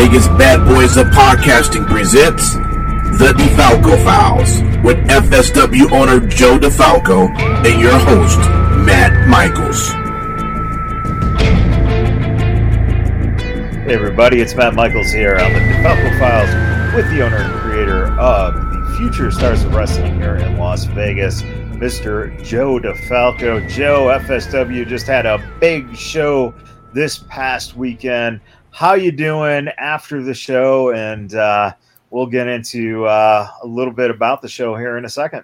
Vegas Badboyz of Podcasting presents The DeFalco Files with FSW owner Joe DeFalco and your host, Matt Michaels. Hey everybody, it's Matt Michaels here on the DeFalco Files with the owner and creator of the Future Stars of Wrestling here in Las Vegas, Mr. Joe DeFalco. Joe, FSW just had a big show this past weekend. How you doing after the show? And uh, we'll get into uh, a little bit about the show here in a second.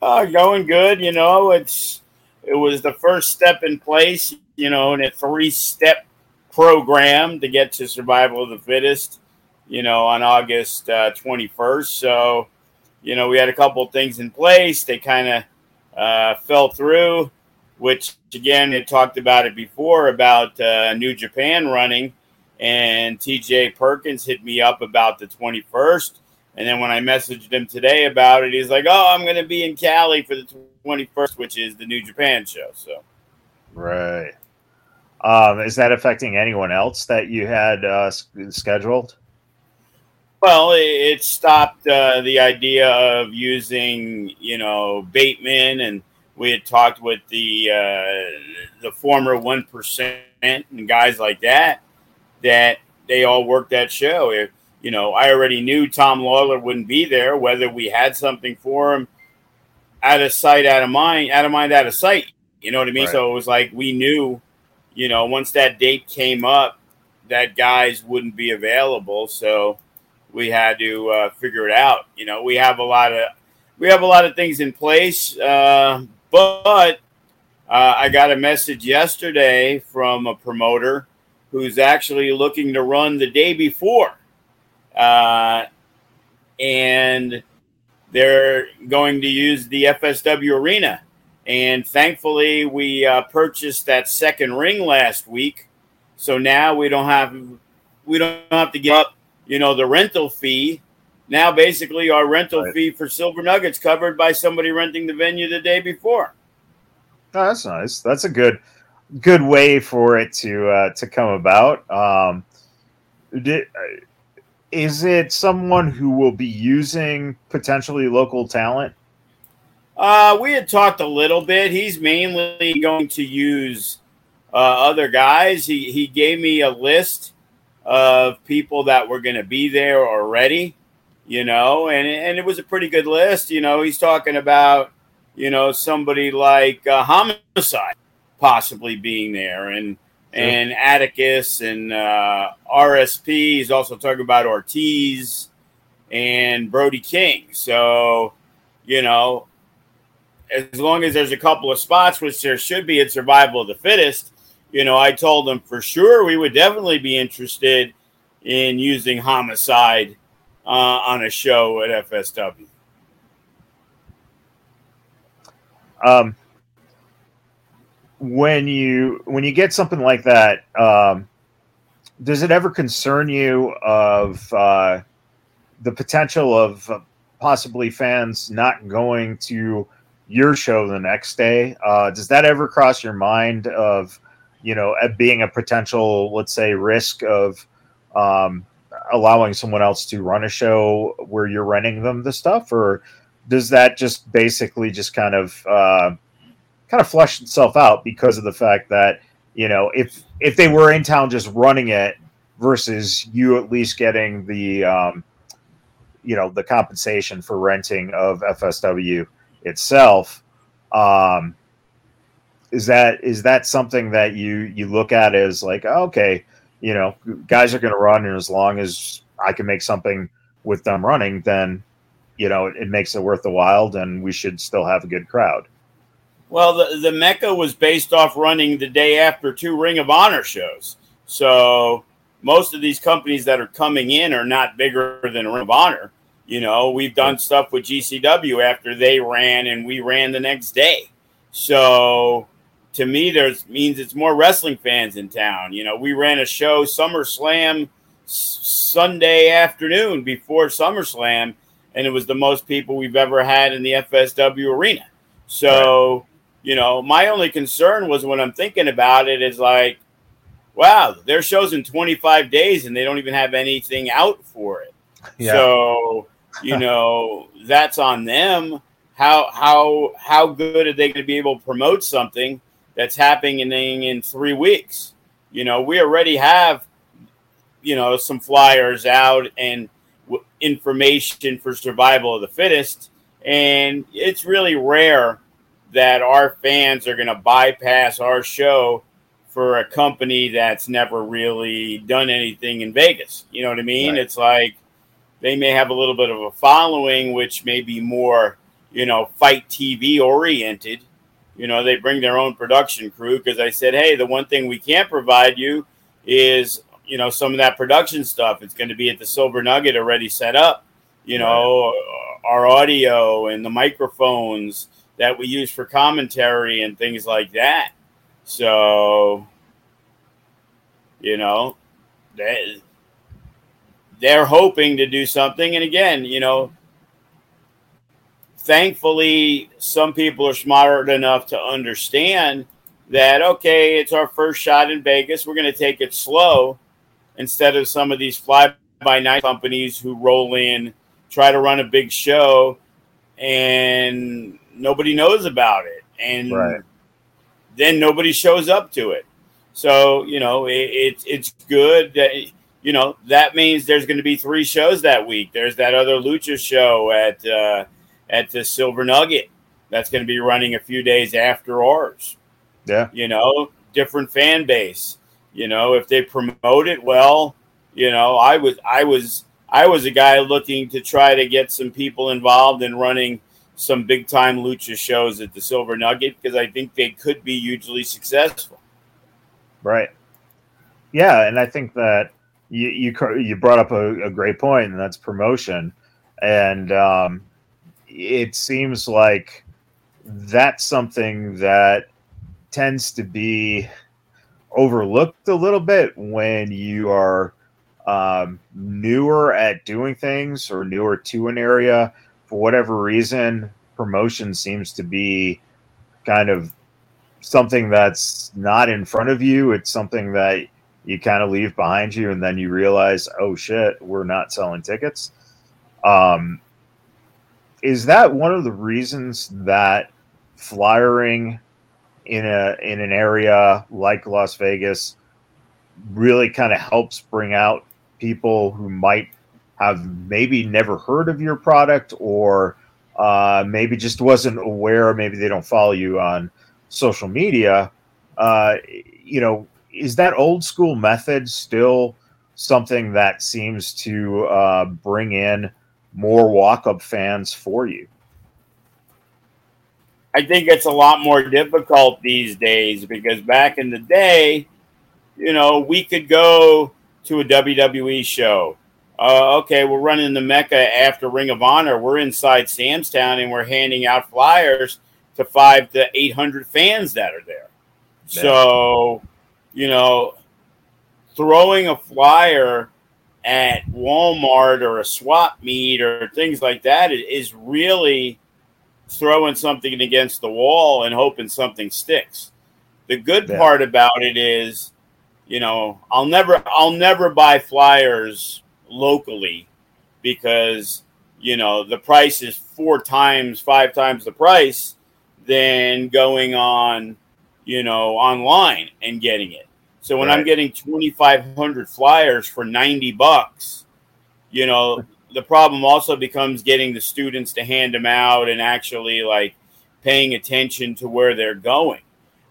Uh, going good. You know, it's it was the first step in place. You know, in a three-step program to get to survival of the fittest. You know, on August uh, 21st. So, you know, we had a couple of things in place. They kind of uh, fell through which again, it talked about it before about uh, New Japan running, and TJ Perkins hit me up about the 21st. And then when I messaged him today about it, he's like, "Oh, I'm going to be in Cali for the 21st, which is the New Japan show." So, right. Um, is that affecting anyone else that you had uh, scheduled? Well, it, stopped uh, the idea of using, you know, Bateman and we had talked with the uh, the former one percent and guys like that that they all worked that show. If you know, I already knew Tom Lawlor wouldn't be there. Whether we had something for him, out of sight, out of mind, out of mind, out of sight. You know what I mean? Right. So it was like we knew, you know, once that date came up, that guys wouldn't be available. So we had to uh, figure it out. You know, we have a lot of we have a lot of things in place. Uh, but uh, I got a message yesterday from a promoter who's actually looking to run the day before. Uh, and they're going to use the FSW arena. And thankfully, we uh, purchased that second ring last week, so now we don't have we don't have to give up, you know, the rental fee. Now, basically, our rental right. fee for Silver Nuggets covered by somebody renting the venue the day before. Oh, that's nice. That's a good good way for it to uh, to come about. Um, did, uh, is it someone who will be using potentially local talent? Uh, we had talked a little bit. He's mainly going to use uh, other guys. He he gave me a list of people that were going to be there already, you know, and and it was a pretty good list. You know, he's talking about you know, somebody like uh, Homicide possibly being there, and sure. and Atticus and uh, RSP. He's also talking about Ortiz and Brody King. So, you know, as long as there's a couple of spots, which there should be in survival of the fittest, you know, I told them for sure we would definitely be interested in using homicide uh, on a show at FSW. Um, when you when you get something like that, um, does it ever concern you of uh, the potential of possibly fans not going to your show the next day? Uh, does that ever cross your mind of you know being a potential, let's say, risk of um, allowing someone else to run a show where you're renting them the stuff, or does that just basically just kind of uh, kind of flush itself out because of the fact that you know if if they were in town just running it versus you at least getting the um, you know the compensation for renting of FSW itself um, is that is that something that you you look at as like okay you know guys are going to run and as long as I can make something with them running then you know, it, it makes it worth the while, and we should still have a good crowd. Well, the, the Mecca was based off running the day after two Ring of Honor shows. So, most of these companies that are coming in are not bigger than Ring of Honor. You know, we've done stuff with GCW after they ran and we ran the next day. So to me, there's means it's more wrestling fans in town. You know, we ran a show SummerSlam Sunday afternoon before SummerSlam, and it was the most people we've ever had in the FSW arena. So, right. you know, my only concern was when I'm thinking about it is like, wow, their show's in 25 days and they don't even have anything out for it. Yeah. So, you know, that's on them. How how how good are they going to be able to promote something that's happening in three weeks. You know, we already have, you know, some flyers out and w- information for survival of the fittest. And it's really rare that our fans are going to bypass our show for a company that's never really done anything in Vegas. You know what I mean? Right. It's like they may have a little bit of a following, which may be more, you know, FITE TV oriented you know, they bring their own production crew because I said, hey, the one thing we can't provide you is, you know, some of that production stuff. It's going to be at the Silver Nugget already set up. You know, right. our audio and the microphones that we use for commentary and things like that. So, you know, they, they're hoping to do something. And again, you know, thankfully, some people are smart enough to understand that, okay, it's our first shot in Vegas. We're going to take it slow instead of some of these fly by night companies who roll in, try to run a big show, and nobody knows about it. And right. then nobody shows up to it. So, you know, it, it, it's good that, you know, that means there's going to be three shows that week. There's that other Lucha show at, uh, at the Silver Nugget. That's going to be running a few days after ours. Yeah. You know, different fan base. You know, if they promote it well, you know, I was I was I was a guy looking to try to get some people involved in running some big time lucha shows at the Silver Nugget because I think they could be hugely successful. Right. Yeah, and I think that you you you brought up a, a great point, and that's promotion. And um, it seems like that's something that tends to be overlooked a little bit when you are um, newer at doing things or newer to an area. For whatever reason promotion seems to be kind of something that's not in front of you. It's something that you kind of leave behind you and then you realize oh shit we're not selling tickets. Um, is that one of the reasons that flyering in a in an area like Las Vegas really kind of helps bring out people who might have maybe never heard of your product or uh, maybe just wasn't aware maybe they don't follow you on social media uh, you know is that old school method still something that seems to uh, bring in more walk up fans for you? I think it's a lot more difficult these days because back in the day, you know, we could go to a WWE show. Uh, okay, we're running the Mecca after Ring of Honor. We're inside Sam's Town and we're handing out flyers to five to 800 fans that are there. So, you know, throwing a flyer at Walmart or a swap meet or things like that is really throwing something against the wall and hoping something sticks. The good yeah. part about it is, you know, I'll never I'll never buy flyers locally because you know the price is four times, five times the price than going on, you know, online and getting it. So when right. I'm getting 2,500 flyers for 90 bucks, you know, the problem also becomes getting the students to hand them out and actually like paying attention to where they're going.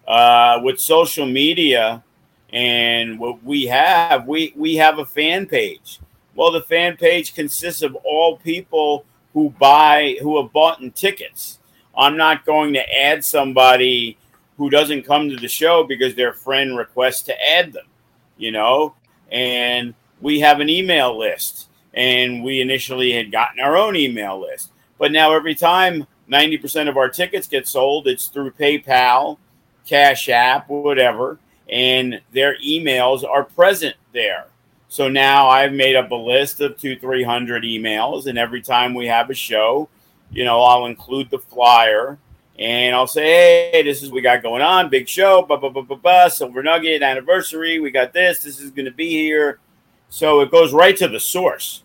Uh, with social media and what we have, we, we have a fan page. Well, the fan page consists of all people who buy, who have bought in tickets. I'm not going to add somebody who doesn't come to the show because their friend requests to add them. You know, and we have an email list. And we initially had gotten our own email list. But now every time 90% of our tickets get sold, it's through PayPal, Cash App, whatever. And their emails are present there. So now I've made up a list of two, 300 emails. And every time we have a show, you know, I'll include the flyer and I'll say, hey, this is what we got going on, big show, blah, blah, blah, blah, blah, Silver Nugget anniversary. We got this. This is going to be here. So it goes right to the source.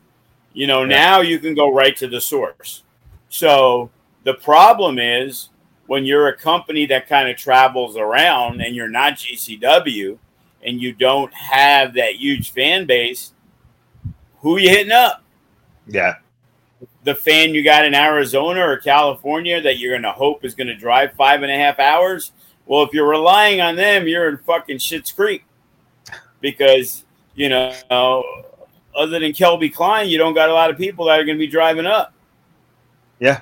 You know, yeah. now you can go right to the source. So the problem is when you're a company that kind of travels around and you're not GCW and you don't have that huge fan base, who are you hitting up? Yeah the fan you got in Arizona or California that you're going to hope is going to drive five and a half hours. Well, if you're relying on them, you're in fucking Shit's Creek because, you know, other than Kelby Klein, you don't got a lot of people that are going to be driving up. Yeah.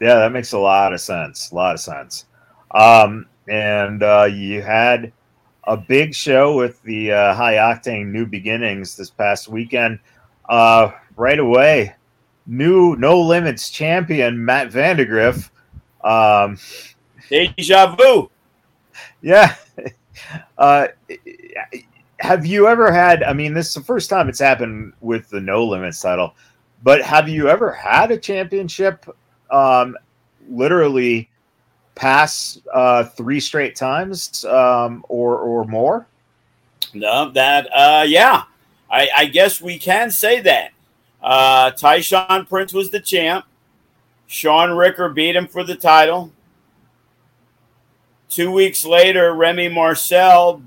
Yeah, that makes a lot of sense. A lot of sense. Um, and uh, you had a big show with the uh, high octane new beginnings this past weekend. Uh, right away. New No Limits champion Matt Vandagriff. Um, Deja vu. Yeah. Uh, have you ever had? I mean, this is the first time it's happened with the No Limits title, but have you ever had a championship um, literally pass uh, three straight times um, or or more? No, that uh, yeah, I, I guess we can say that. Uh, Tyshawn Prince was the champ. Sean Ricker beat him for the title. Two weeks later, Remy Marcel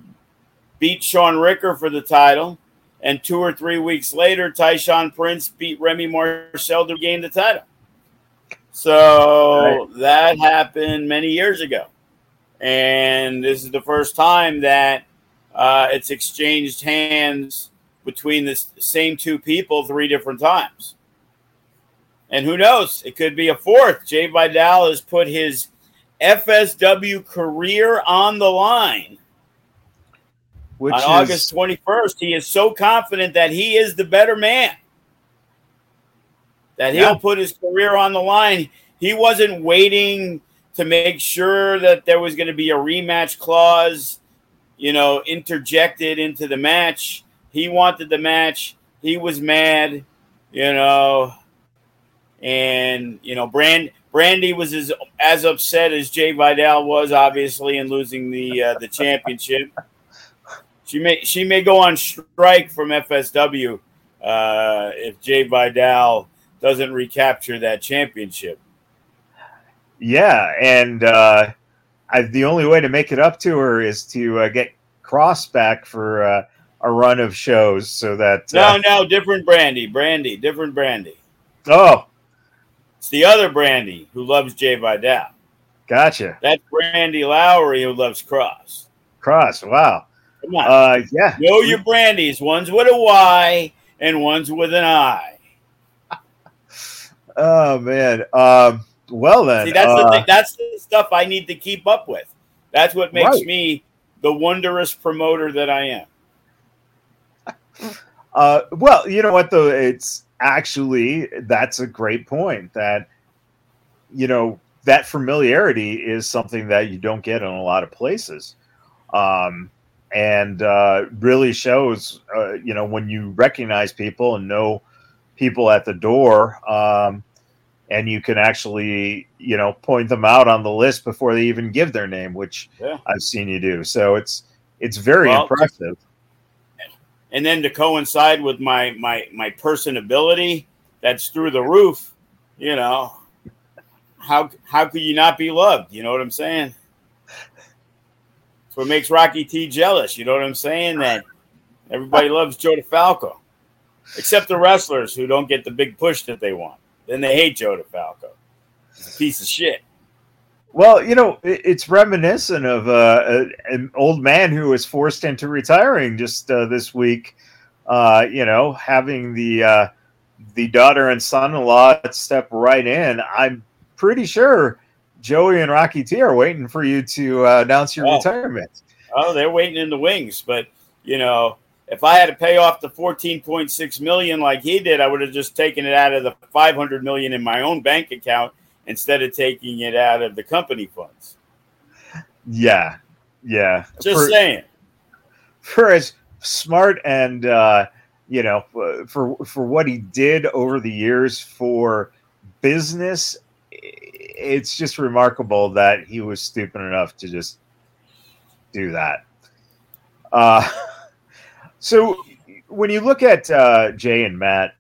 beat Sean Ricker for the title. And two or three weeks later, Tyshawn Prince beat Remy Marcel to gain the title. So right. that happened many years ago. And this is the first time that uh, it's exchanged hands between the same two people three different times. And who knows? It could be a fourth. Jay Vidal has put his FSW career on the line. Which on is... August 21st, he is so confident that he is the better man. That he'll yeah. put his career on the line. He wasn't waiting to make sure that there was going to be a rematch clause, you know, interjected into the match. He wanted the match. He was mad, you know, and you know, Brand Brandy was as as upset as Jay Vidal was, obviously, in losing the uh, the championship. She may she may go on strike from FSW uh, if Jay Vidal doesn't recapture that championship. Yeah, and uh, I, the only way to make it up to her is to uh, get Kross back for uh, a run of shows so that no, uh, no, different Brandy, Brandy, different Brandy. Oh, it's the other Brandy who loves Jay Vidal. Gotcha. That's Brandy Lowry who loves Kross. Kross, wow. Come on, uh, yeah. Know your Brandies. One's with a Y and one's with an I. oh man. Um, well then, See, that's uh, the that's the stuff I need to keep up with. That's what makes right. me the wondrous promoter that I am. Uh, well, you know what though? It's actually that's a great point. That you know that familiarity is something that you don't get in a lot of places, um, and uh, really shows. Uh, you know when you recognize people and know people at the door. Um, and you can actually you know point them out on the list before they even give their name which yeah. i've seen you do so it's it's very well, impressive and then to coincide with my my my personability that's through the roof you know how how could you not be loved? You know what i'm saying? That's what makes rocky t jealous. You know what i'm saying? That everybody loves joe defalco except the wrestlers who don't get the big push that they want. Then they hate joe defalco. He's a piece of shit well, you know, it's reminiscent of uh, an old man who was forced into retiring just uh, this week. Uh, you know, having the uh, the daughter and son-in-law step right in. I'm pretty sure Joey and Rocky T are waiting for you to uh, announce your oh. retirement. Oh, they're waiting in the wings, but You know, if I had to pay off the 14.6 million like he did, I would have just taken it out of the 500 million in my own bank account instead of taking it out of the company funds. Yeah, yeah. Just for, saying. For as smart and uh, you know, for for what he did over the years for business, it's just remarkable that he was stupid enough to just do that. Uh, so when you look at uh, Jay and Matt,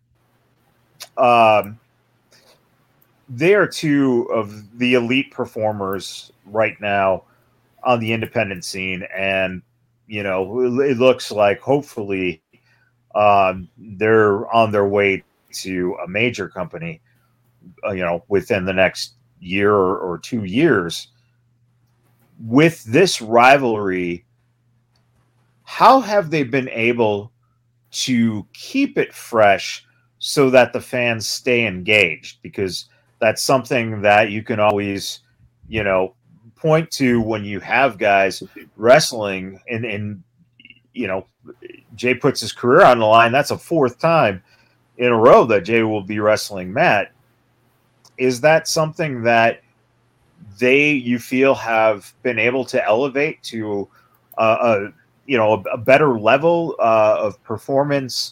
um, they are two of the elite performers right now on the independent scene, and you know it looks like hopefully um, they're on their way to a major company. Uh, you know, within the next year or, or two years. With this rivalry, how have they been able to keep it fresh so that the fans stay engaged? Because that's something that you can always, you know, point to when you have guys wrestling and and you know Jay puts his career on the line. That's a fourth time in a row that Jay will be wrestling Matt. Is that something that they you feel have been able to elevate to uh, a you know a, a better level uh, of performance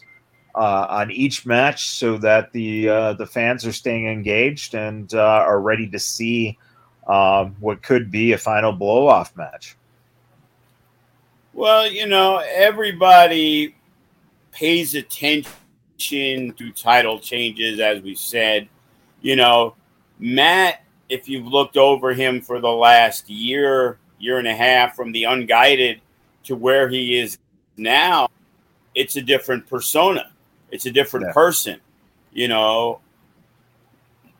uh, on each match, so that the uh, the fans are staying engaged and uh, are ready to see um, what could be a final blow off match? Well, you know, everybody pays attention to title changes, as we said. You know, Matt, if you've looked over him for the last year, year and a half, from the unguided to where he is now, it's a different persona. It's a different yeah. person. You know,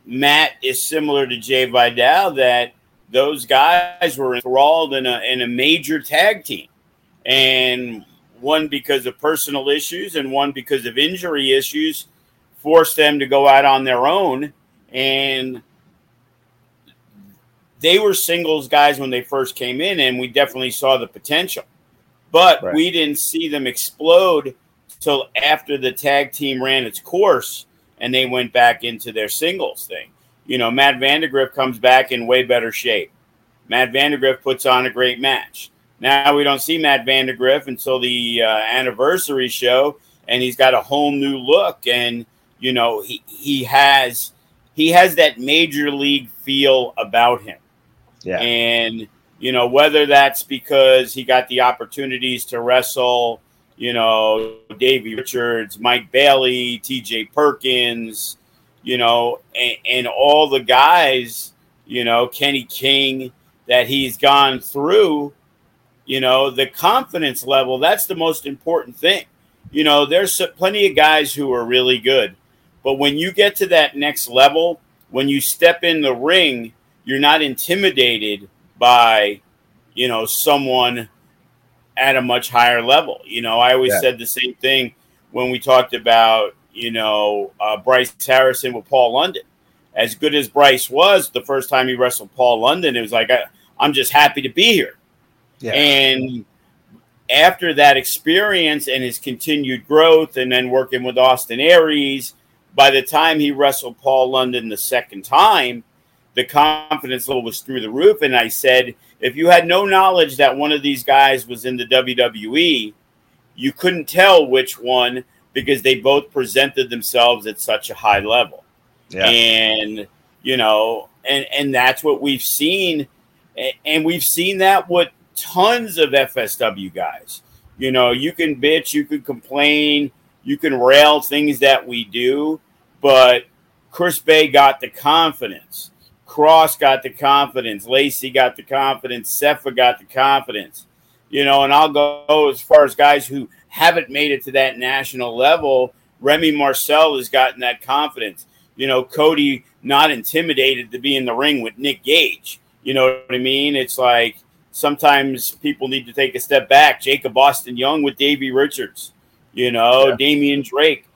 Matt is similar to Jay Vidal, that those guys were enthralled in a, in a major tag team and one because of personal issues and one because of injury issues forced them to go out on their own and they were singles guys when they first came in and we definitely saw the potential but right. we didn't see them explode till after the tag team ran its course and they went back into their singles thing you know matt vandagriff comes back in way better shape matt vandagriff puts on a great match now we don't see Matt Vandagriff until the uh, anniversary show, and he's got a whole new look. And you know, he he has he has that major league feel about him. Yeah. And you know, whether that's because he got the opportunities to wrestle, you know, Davey Richards, Mike Bailey, T.J. Perkins, you know, and, and all the guys, you know, Kenny King that he's gone through you know, the confidence level, that's the most important thing. You know, there's plenty of guys who are really good, but when you get to that next level, when you step in the ring, you're not intimidated by, you know, someone at a much higher level. You know, I always yeah. said the same thing when we talked about, you know, uh, Bryce Harrison with Paul London. As good as Bryce was the first time he wrestled Paul London, it was like, I, I'm just happy to be here. Yeah. And after that experience and his continued growth, and then working with Austin Aries, by the time he wrestled Paul London the second time, the confidence level was through the roof. And I said, if you had no knowledge that one of these guys was in the WWE, you couldn't tell which one because they both presented themselves at such a high level. Yeah. And, you know, and, and that's what we've seen. And we've seen that what tons of FSW guys. You know, you can bitch, you can complain, you can rail things that we do, but Chris Bey got the confidence. Kross got the confidence. Lacey got the confidence. Sepha got the confidence. You know, and I'll go as far as guys who haven't made it to that national level. Remy Marcel has gotten that confidence. You know, Cody not intimidated to be in the ring with Nick Gage. You know what I mean? It's like sometimes people need to take a step back. Jacob Austin Young with Davey Richards, you know, yeah. Damian Drake.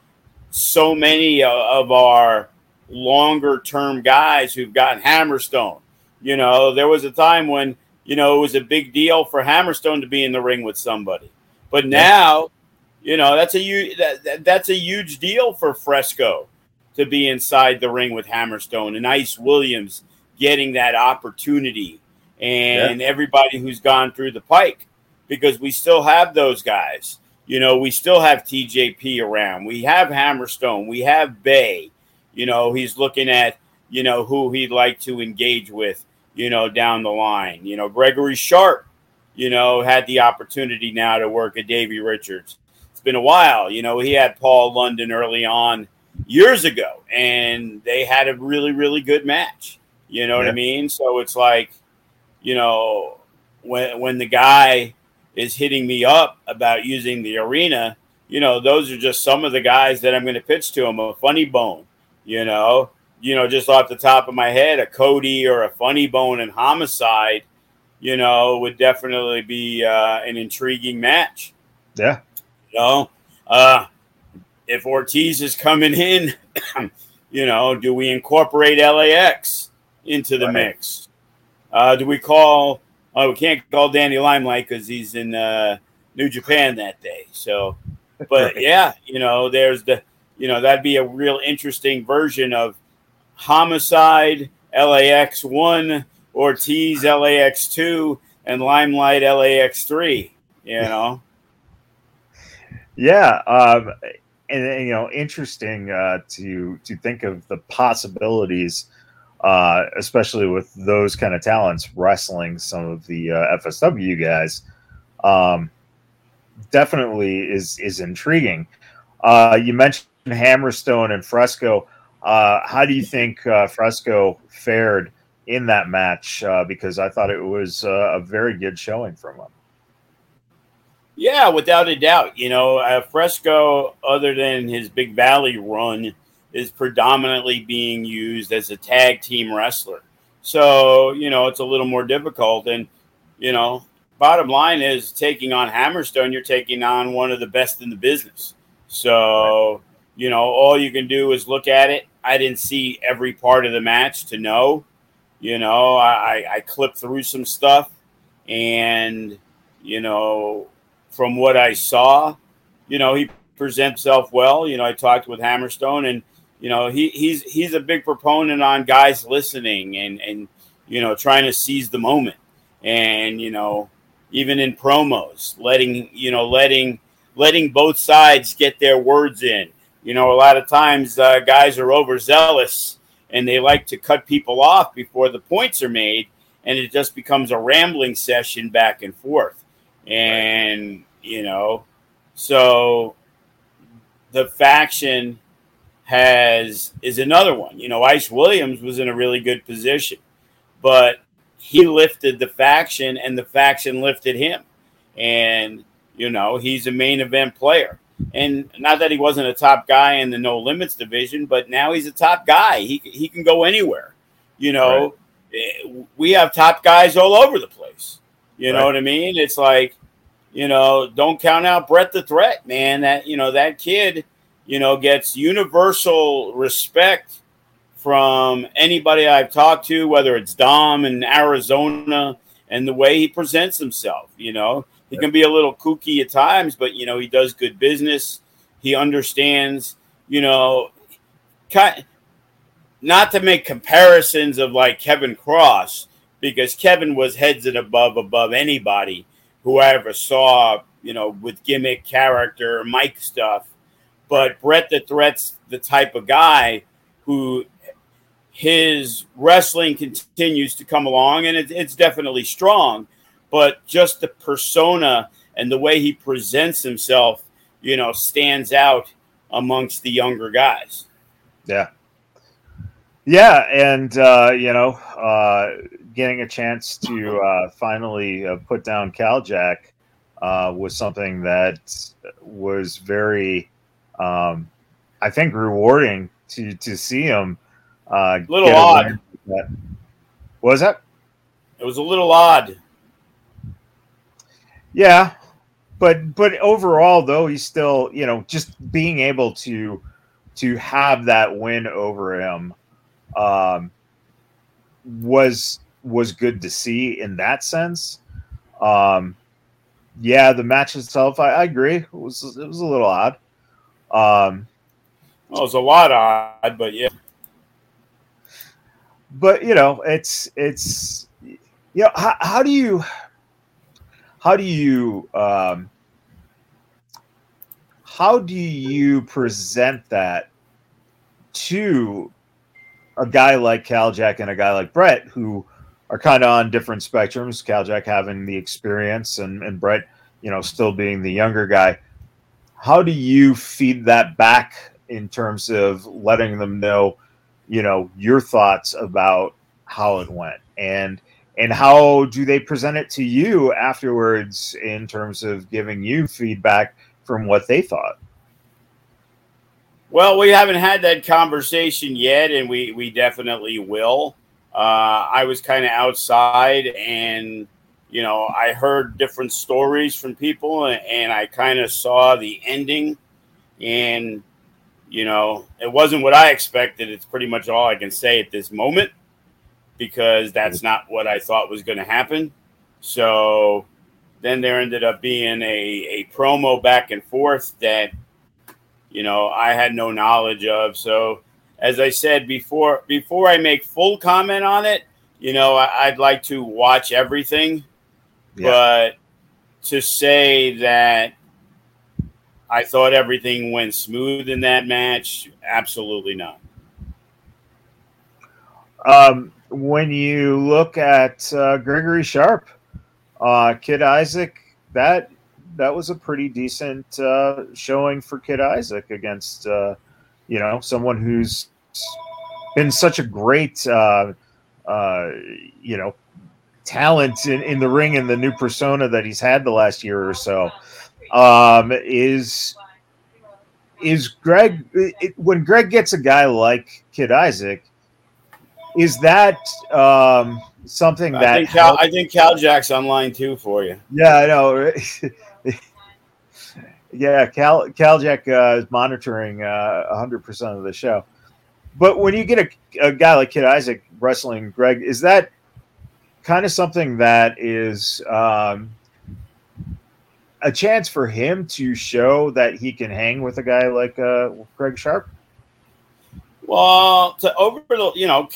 So many uh, of our longer term guys who've gotten Hammerstone. You know, there was a time when, you know, it was a big deal for Hammerstone to be in the ring with somebody. But now, you know, that's a that, that, that's a huge deal for Fresco to be inside the ring with Hammerstone and Ice Williams getting that opportunity and yeah. everybody who's gone through the pike because we still have those guys. You know, we still have TJP around. We have Hammerstone. We have Bey. You know, he's looking at, you know, who he'd like to engage with, you know, down the line. You know, Gregory Sharp, you know, had the opportunity now to work at Davey Richards. It's been a while. You know, he had Paul London early on years ago, and they had a really, really good match. You know yeah. what I mean? So it's like, you know, when when the guy is hitting me up about using the arena, you know, those are just some of the guys that I'm going to pitch to him. A funny bone, you know, you know, just off the top of my head, a Cody or a funny bone and homicide, you know, would definitely be uh, an intriguing match. Yeah. You know, uh, if Ortiz is coming in, you know, do we incorporate LAX into the right. mix? Uh, do we call? Oh, we can't call Danny Limelight because he's in uh, New Japan that day. So, but yeah, you know, there's the, you know, that'd be a real interesting version of Homicide LAX one, Ortiz LAX two, and Limelight LAX three. You know. Yeah, um, and, and, you know, interesting uh, to to think of the possibilities uh, especially with those kind of talents wrestling some of the uh, FSW guys, um, definitely is is intriguing. Uh, you mentioned Hammerstone and Fresco. Uh, how do you think uh, Fresco fared in that match? Uh, because I thought it was a very good showing from him. Yeah, without a doubt. You know, Fresco, other than his Big Valley run, is predominantly being used as a tag team wrestler. So, you know, it's a little more difficult. And, you know, bottom line is taking on Hammerstone, you're taking on one of the best in the business. So, you know, all you can do is look at it. I didn't see every part of the match to know. You know, I, I clipped through some stuff and, you know, from what I saw, you know, he presents himself well. You know, I talked with Hammerstone and you know, he, he's he's a big proponent on guys listening and and you know trying to seize the moment, and you know even in promos, letting you know letting letting both sides get their words in. You know, a lot of times uh, guys are overzealous and they like to cut people off before the points are made, and it just becomes a rambling session back and forth. And you know, so the faction has is another one. You know, Ice Williams was in a really good position, but he lifted the faction and the faction lifted him. And, you know, he's a main event player. And not that he wasn't a top guy in the no limits division, but now he's a top guy. He, he can go anywhere. You know, right. Eh, we have top guys all over the place. You right. know what I mean? It's like, you know, don't count out Brett the Threat, man. That, you know, that kid – you know, gets universal respect from anybody I've talked to, whether it's Dom in Arizona and the way he presents himself. You know, he can be a little kooky at times, but, you know, he does good business. He understands, you know, not to make comparisons of like Kevin Kross, because Kevin was heads and above above anybody who I ever saw, you know, with gimmick character, mic stuff. But Brett the Threat's the type of guy who his wrestling continues to come along and it, it's definitely strong, but just the persona and the way he presents himself, you know, stands out amongst the younger guys. Yeah. Yeah. And, uh, you know, uh, getting a chance to uh, finally uh, put down Caljack uh, was something that was very um, I think rewarding to to see him. Uh, a little odd. What was that? It was a little odd. Yeah, but but overall though, he's still you know just being able to to have that win over him um, was was good to see in that sense. Um, yeah, the match itself, I, I, agree. It was it was a little odd. Um, well, it was a lot odd, but yeah. But you know, it's it's you know how, how do you how do you um, how do you present that to a guy like Cal Jack and a guy like Brett who are kind of on different spectrums. Cal Jack having the experience and, and Brett, you know, still being the younger guy. How do you feed that back in terms of letting them know, you know, your thoughts about how it went and and how do they present it to you afterwards in terms of giving you feedback from what they thought? Well, we haven't had that conversation yet, and we we definitely will. Uh, I was kind of outside, and you know, I heard different stories from people, and, and I kind of saw the ending, and you know, it wasn't what I expected. It's pretty much all I can say at this moment because that's not what I thought was going to happen. So then there ended up being a, a promo back and forth that you know I had no knowledge of. So as I said before, before I make full comment on it, you know I, would like to watch everything, yeah. but to say that I thought everything went smooth in that match, absolutely not. Um, when you look at uh, Gregory Sharp, uh, Kid Isaac, that that was a pretty decent uh, showing for Kid Isaac against uh, you know someone who's been such a great uh, uh, you know talent in, in the ring and the new persona that he's had the last year or so. Um, is is Greg it, when Greg gets a guy like Kid Isaac? Is that um, something that I think Cal, I think Cal Jack's online too for you. Yeah, I know. yeah, Cal Cal Jack uh, is monitoring uh, hundred percent of the show. But when you get a, a guy like Kid Isaac wrestling Greg, is that kind of something that is um, a chance for him to show that he can hang with a guy like uh, Greg Sharp? Well, to over the you know,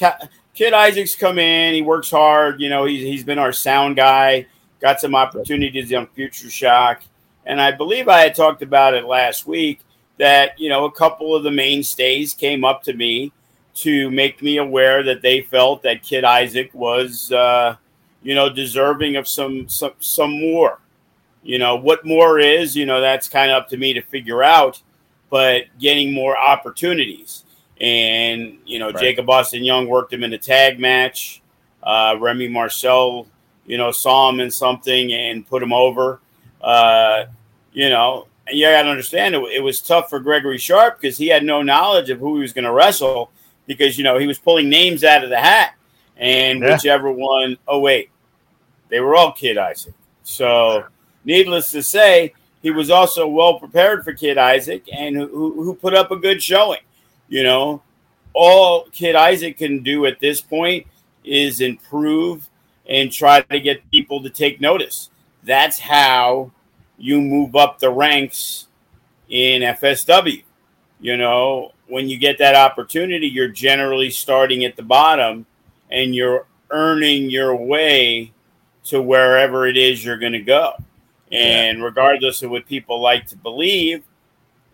Kid Isaac's come in. He works hard. You know, he's he's been our sound guy. Got some opportunities on Future Shock, and I believe I had talked about it last week that you know a couple of the mainstays came up to me to make me aware that they felt that Kid Isaac was uh, you know deserving of some some some more. You know what more is, you know that's kind of up to me to figure out, but getting more opportunities and you know right. Jacob Austin Young worked him in a tag match. Uh, Remy Marcel, you know, saw him in something and put him over. Uh, you know, and you got to understand it, it, was tough for Gregory Sharp because he had no knowledge of who he was going to wrestle because you know he was pulling names out of the hat and yeah. whichever one oh wait, they were all Kid Isaac. So, needless to say, he was also well prepared for Kid Isaac and who, who put up a good showing. You know, all Kid Isaac can do at this point is improve and try to get people to take notice. That's how you move up the ranks in FSW. You know, when you get that opportunity, you're generally starting at the bottom and you're earning your way to wherever it is you're going to go. And regardless of what people like to believe,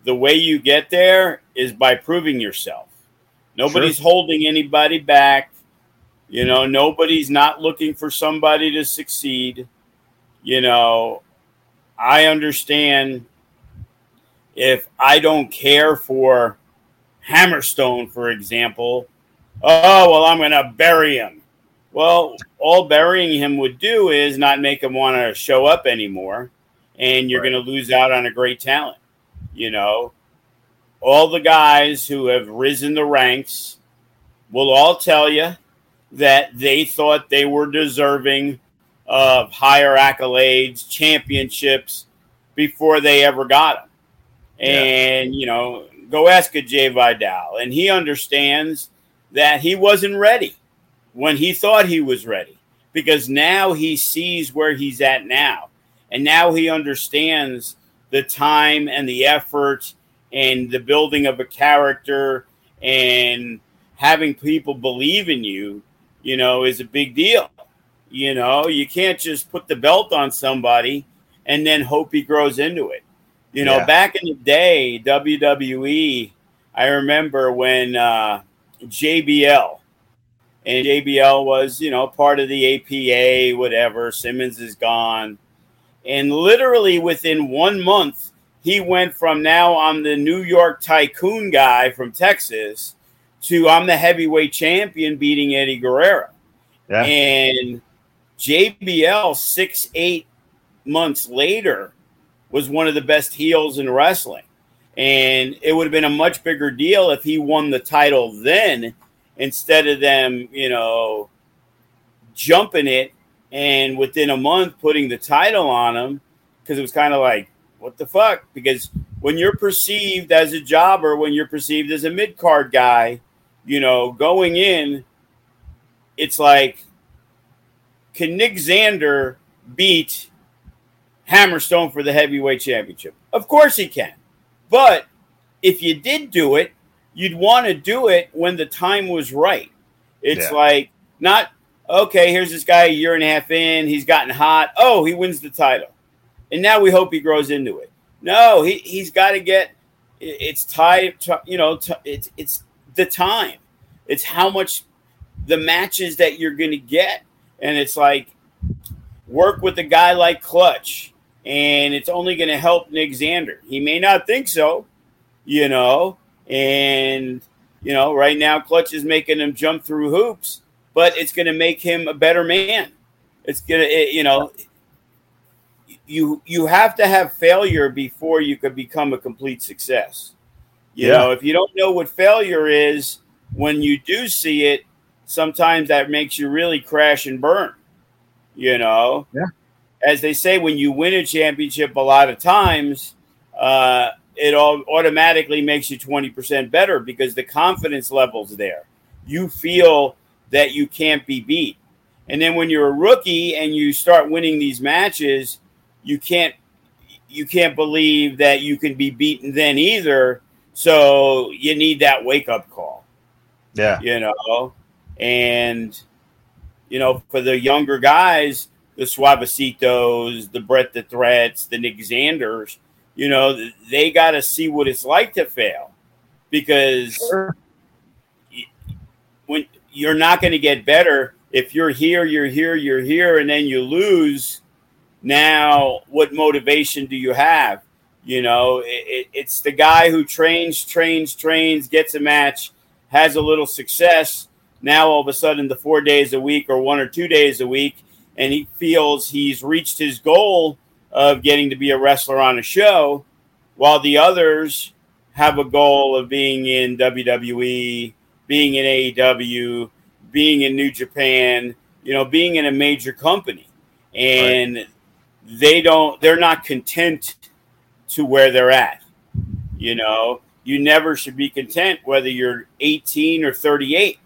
the way you get there is by proving yourself. Nobody's sure. holding anybody back. You know, nobody's not looking for somebody to succeed. You know, I understand if I don't care for Hammerstone, for example, oh, well, I'm going to bury him. Well, all burying him would do is not make him want to show up anymore, and you're right. going to lose out on a great talent. You know, all the guys who have risen the ranks will all tell you that they thought they were deserving of higher accolades, championships before they ever got them. And, yeah. you know, go ask a Jay Vidal, and he understands that he wasn't ready when he thought he was ready because now he sees where he's at now. And now he understands the time and the effort and the building of a character and having people believe in you, you know, is a big deal. You know, you can't just put the belt on somebody and then hope he grows into it. You know, yeah. back in the day, WWE, I remember when uh, JBL, and JBL was, you know, part of the APA, whatever. Simmons is gone. And literally within one month, he went from now I'm the New York tycoon guy from Texas to I'm the heavyweight champion beating Eddie Guerrero. Yeah. And JBL, six, eight months later, was one of the best heels in wrestling. And it would have been a much bigger deal if he won the title then instead of them, you know, jumping it and within a month putting the title on him because it was kind of like, what the fuck? Because when you're perceived as a jobber, when you're perceived as a mid card guy, you know, going in, it's like, can Nick Zander beat Hammerstone for the heavyweight championship? Of course he can. But if you did do it, you'd want to do it when the time was right. It's yeah. like not okay. Here's this guy a year and a half in. He's gotten hot. Oh, he wins the title, and now we hope he grows into it. No, he he's got to get. It's time. You know, it's it's the time. It's how much the matches that you're going to get, and it's like work with a guy like Clutch, and it's only going to help Nick Zander. He may not think so, you know, and, you know, right now, Clutch is making him jump through hoops, but it's going to make him a better man. It's going to, you know, you you have to have failure before you could become a complete success. You yeah. know, if you don't know what failure is, when you do see it, sometimes that makes you really crash and burn. You know, yeah. As they say, when you win a championship, a lot of times, uh, it all automatically makes you 20% better because the confidence level's there. You feel that you can't be beat. And then when you're a rookie and you start winning these matches, you can't you can't believe that you can be beaten then either. So you need that wake up call. Yeah. You know, and you know, for the younger guys, the Suavecitos, the Brett the Threats, the Nick Zanders, you know, they got to see what it's like to fail because sure. when you're not going to get better if you're here, you're here, you're here, and then you lose. Now, what motivation do you have? You know, it, it, it's the guy who trains, trains, trains, gets a match, has a little success. Now, all of a sudden, the four days a week or one or two days a week, and he feels he's reached his goal of getting to be a wrestler on a show, while the others have a goal of being in WWE, being in AEW, being in New Japan, you know, being in a major company. And right. They don't, they're not content to where they're at. You know, you never should be content whether you're 18 or 38.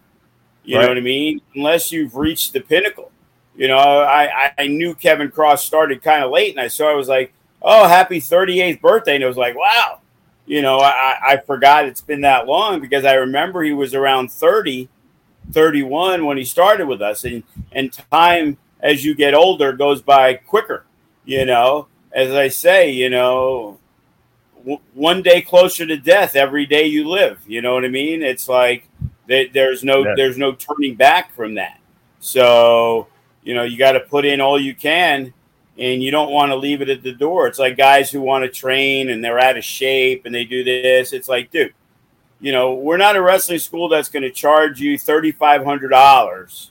You right. know what I mean? Unless you've reached the pinnacle. You know, I, I knew Kevin Kross started kind of late, and I saw I was like, oh, happy 38th birthday. And it was like, wow. You know, I, I forgot it's been that long because I remember he was around 30, 31 when he started with us. And, and time as you get older goes by quicker. You know, as I say, you know, w- one day closer to death every day you live. You know what I mean? It's like there's no yeah. there's no turning back from that. So you know, you got to put in all you can and you don't want to leave it at the door. It's like guys who want to train and they're out of shape and they do this. It's like, dude, you know, we're not a wrestling school that's going to charge you $3,500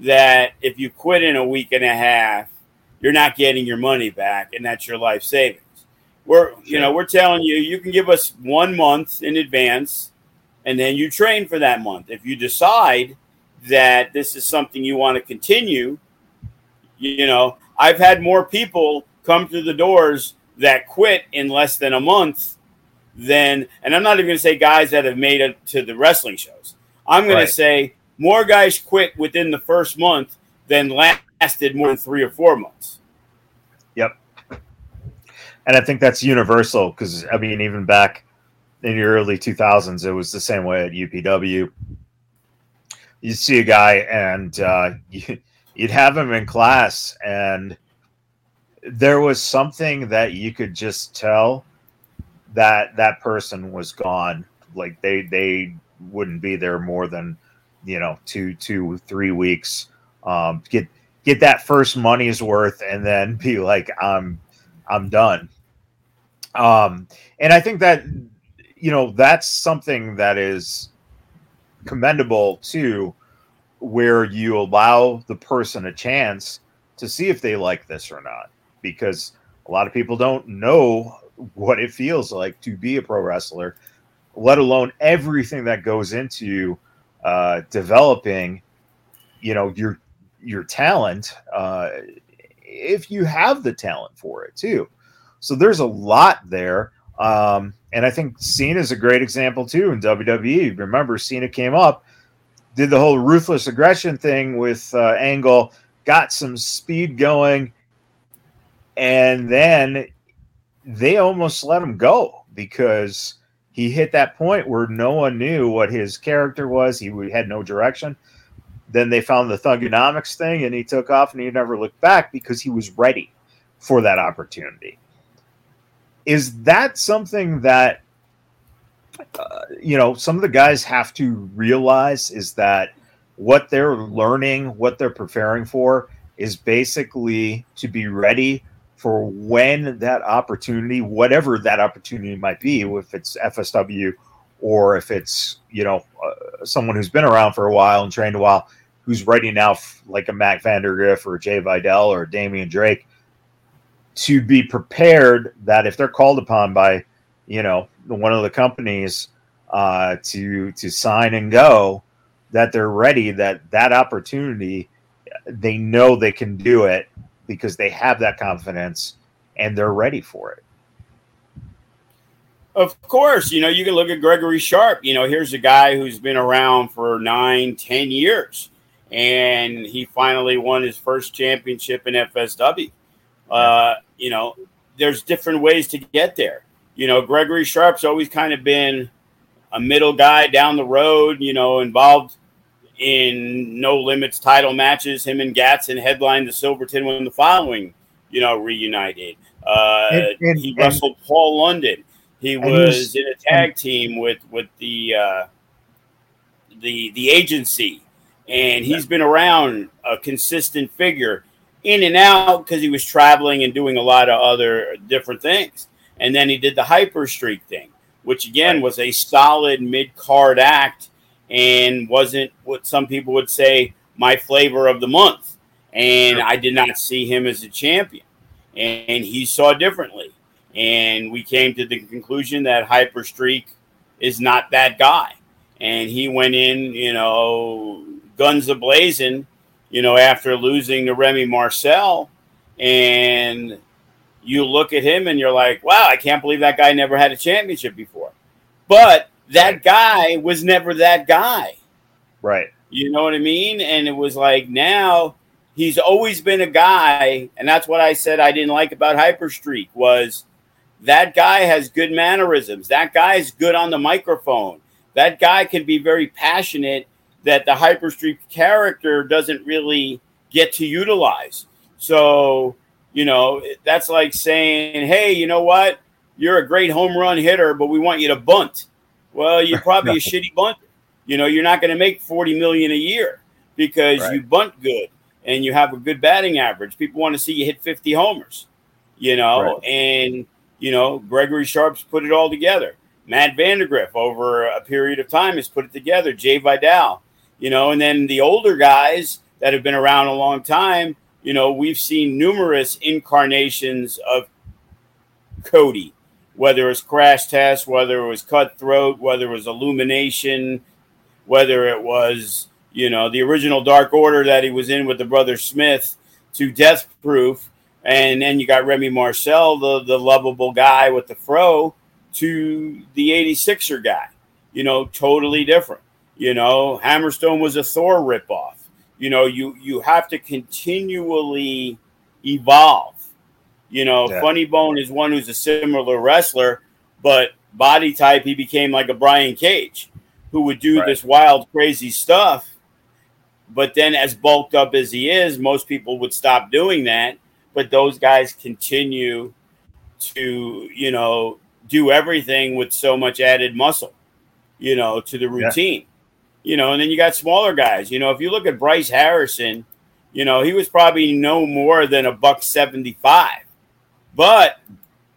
that if you quit in a week and a half, you're not getting your money back and that's your life savings. We're, you know, we're telling you, you can give us one month in advance and then you train for that month. If you decide that this is something you want to continue, you know, I've had more people come through the doors that quit in less than a month than, and I'm not even going to say guys that have made it to the wrestling shows. I'm going right. to say more guys quit within the first month than lasted more than three or four months. Yep. and I think that's universal because I mean, even back in your early 2000s, it was the same way at UPW. You see a guy, and uh, you, you'd have him in class, and there was something that you could just tell that that person was gone. Like they they wouldn't be there more than you know two two three weeks. Um, get get that first money's worth, and then be like, I'm I'm done. Um, and I think that you know that's something that is commendable too, where you allow the person a chance to see if they like this or not, because a lot of people don't know what it feels like to be a pro wrestler, let alone everything that goes into uh, developing, you know, your your talent. Uh, if you have the talent for it too, so there's a lot there. Um, and I think Cena is a great example too in WWE. Remember, Cena came up, did the whole ruthless aggression thing with uh, Angle, got some speed going, and then they almost let him go because he hit that point where no one knew what his character was. He had no direction. Then they found the Thuganomics thing, and he took off, and he never looked back because he was ready for that opportunity. Is that something that uh, you know some of the guys have to realize is that what they're learning what they're preparing for is basically to be ready for when that opportunity whatever that opportunity might be if it's fsw or if it's you know uh, someone who's been around for a while and trained a while who's ready now like a matt vandergriff or jay vidal or damian drake to be prepared that if they're called upon by, you know, one of the companies uh, to to sign and go, that they're ready. That that opportunity, they know they can do it because they have that confidence and they're ready for it. Of course, you know, you can look at Gregory Sharp. You know, here's a guy who's been around for nine, ten years, and he finally won his first championship in FSW. Uh, you know, there's different ways to get there. You know, Gregory Sharp's always kind of been a middle guy down the road, you know, involved in no limits title matches. Him and Gatson headlined the Silverton when the following, you know, reunited. Uh, and, and, he wrestled and, Paul London. He was in a tag team with with the uh, the the agency, and he's been around a consistent figure in and out because he was traveling and doing a lot of other different things. And then he did the hyper streak thing, which again was a solid mid card act and wasn't what some people would say my flavor of the month. And. I did not see him as a champion. And he saw differently. And we came to the conclusion that hyper streak is not that guy. And he went in, you know, guns a blazing you know, after losing to Remy Marcel. And you look at him and you're like, wow, I can't believe that guy never had a championship before. But that guy was never that guy. Right. You know what I mean? And it was like now he's always been a guy, and that's what I said I didn't like about Hyperstreak was that guy has good mannerisms. That guy is good on the microphone. That guy can be very passionate that the Hyperstreak character doesn't really get to utilize. So, you know, that's like saying, hey, you know what? You're a great home run hitter, but we want you to bunt. Well, you're probably a shitty bunter. You know, you're not going to make 40 million a year because right. you bunt good and you have a good batting average. People want to see you hit 50 homers, you know, right. and, you know, Gregory Sharp's put it all together. Matt Vandergriff over a period of time has put it together. Jay Vidal, you know, and then the older guys that have been around a long time, you know, we've seen numerous incarnations of Cody, whether it was Crash Test, whether it was Cutthroat, whether it was Illumination, whether it was, you know, the original Dark Order that he was in with the brother Smith to Death Proof. And then you got Remy Marcel, the, the lovable guy with the fro, to the 86er guy, you know, totally different. You know, Hammerstone was a Thor ripoff. You know, you you have to continually evolve. You know, Yeah. Funny Bone is one who's a similar wrestler, but body type, he became like a Brian Cage, who would do Right. this wild, crazy stuff. But then, as bulked up as he is, most people would stop doing that. But those guys continue to, you know, do everything with so much added muscle, you know, to the routine. You know, and then you got smaller guys. You know, if you look at Bryce Harrison, you know, he was probably no more than a buck 75. But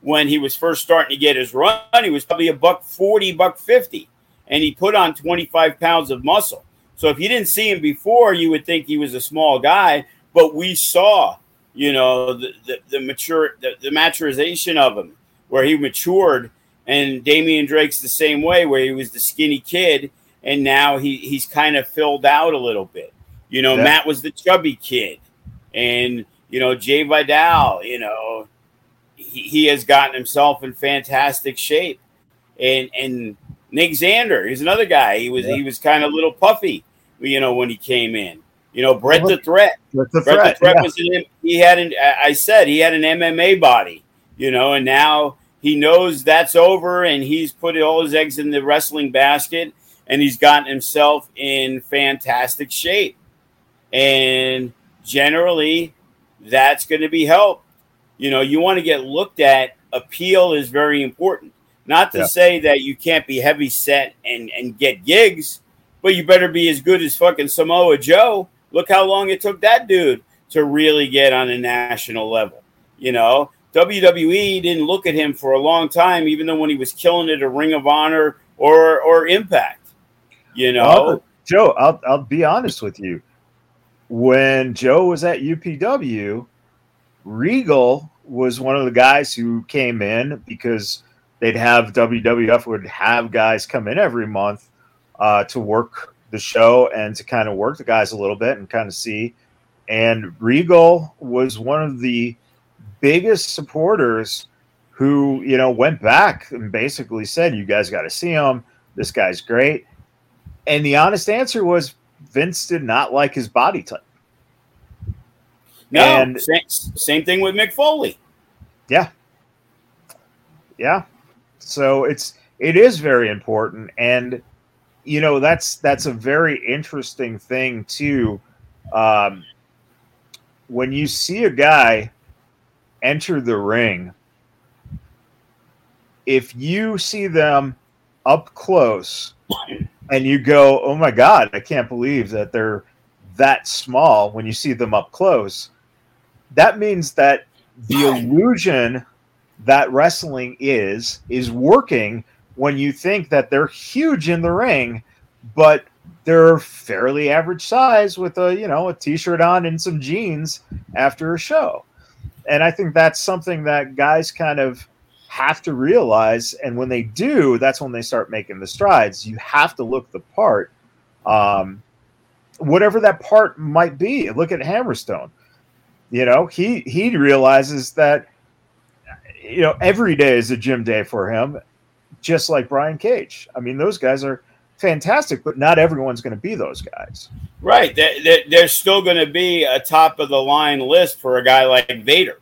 when he was first starting to get his run, he was probably a buck 40, buck 50. And he put on 25 pounds of muscle. So if you didn't see him before, you would think he was a small guy. But we saw, you know, the, the, the mature, the, the maturization of him, where he matured. And Damian Drake's the same way, where he was the skinny kid. And now he, he's kind of filled out a little bit. You know, Yeah. Matt was the chubby kid. And, you know, Jay Vidal, you know, he, he has gotten himself in fantastic shape. And and Nick Xander, he's another guy. He was Yeah. he was kind of a little puffy, you know, when he came in. You know, Brett Well, the Threat. That's the Brett threat. the Threat yeah. was an he had an I said he had an MMA body, you know, and now he knows that's over and he's put all his eggs in the wrestling basket and he's gotten himself in fantastic shape. And generally that's going to be helped. You know, you want to get looked at. Appeal is very important. Not to Yeah. say that you can't be heavy set and and get gigs, but you better be as good as fucking Samoa Joe. Look how long it took that dude to really get on a national level. You know, WWE didn't look at him for a long time, even though when he was killing it at Ring of Honor or or Impact. You know, Joe, I'll I'll be honest with you. When Joe was at UPW, Regal was one of the guys who came in because they'd have WWF would have guys come in every month uh, to work the show and to kind of work the guys a little bit and kind of see. And Regal was one of the biggest supporters who, you know, went back and basically said, You guys got to see him. This guy's great. And the honest answer was Vince did not like his body type. no, and- same, same thing with Mick Foley. Yeah. Yeah. So it's it is very important and you know that's that's a very interesting thing too um when you see a guy enter the ring if you see them up close and you go oh my god I can't believe that they're that small when you see them up close that means that the illusion that wrestling is is working when you think that they're huge in the ring but they're fairly average size with a you know a t-shirt on and some jeans after a show. And i think that's something that guys kind of have to realize and when they do that's when they start making the strides. You have to look the part um, whatever that part might be. Look at hammerstone. You know he he realizes that you know every day is a gym day for him just like brian cage. I mean those guys are fantastic but not everyone's going to be those guys. Right. There, there- there's still going to be a top of the line list for a guy like Vader.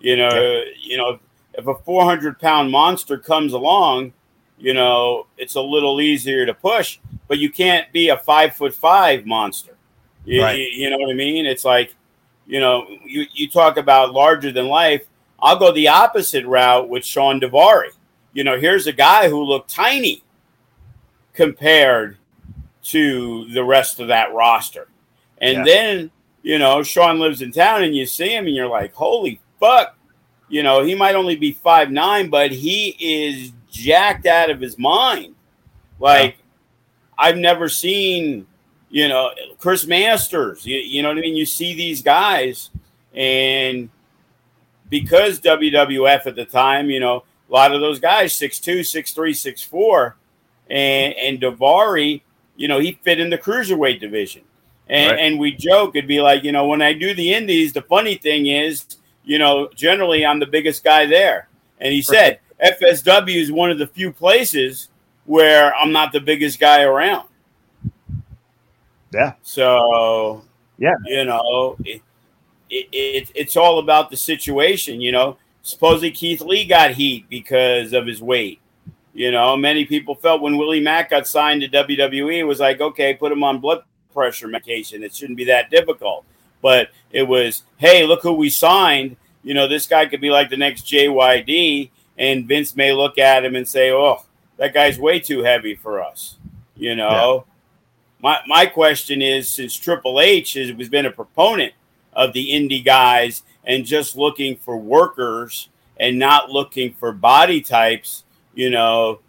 You know, you know, if a 400 pound monster comes along, you know, it's a little easier to push, but you can't be a five foot five monster. You, Right. you, you know what I mean? It's like, you know, you, you talk about larger than life. I'll go the opposite route with Sean Daivari. You know, here's a guy who looked tiny compared to the rest of that roster. And Yeah. then, you know, Sean lives in town and you see him and you're like, holy fuck. You know, he might only be five nine, but he is jacked out of his mind. Like, I've never seen, you know, Chris Masters. You, you know what I mean? You see these guys, and because WWF at the time, you know, a lot of those guys, six two, six three, six four, and, and Daivari, you know, he fit in the cruiserweight division. And, Right. and we joke, it'd be like, you know, when I do the indies, the funny thing is, you know, generally I'm the biggest guy there. And he said, FSW is one of the few places where I'm not the biggest guy around. yeah So, Yeah. you know, it- it, it, it's all about the situation, you know. Supposedly Keith Lee got heat because of his weight. You know, many people felt when Willie Mack got signed to WWE, it was like, okay, put him on blood pressure medication. It shouldn't be that difficult. But it was, hey, look who we signed. You know, this guy could be like the next JYD, and Vince may look at him and say, oh, that guy's way too heavy for us. You know, yeah. my my question is, since Triple H has, has been a proponent of the indie guys and just looking for workers and not looking for body types, you know,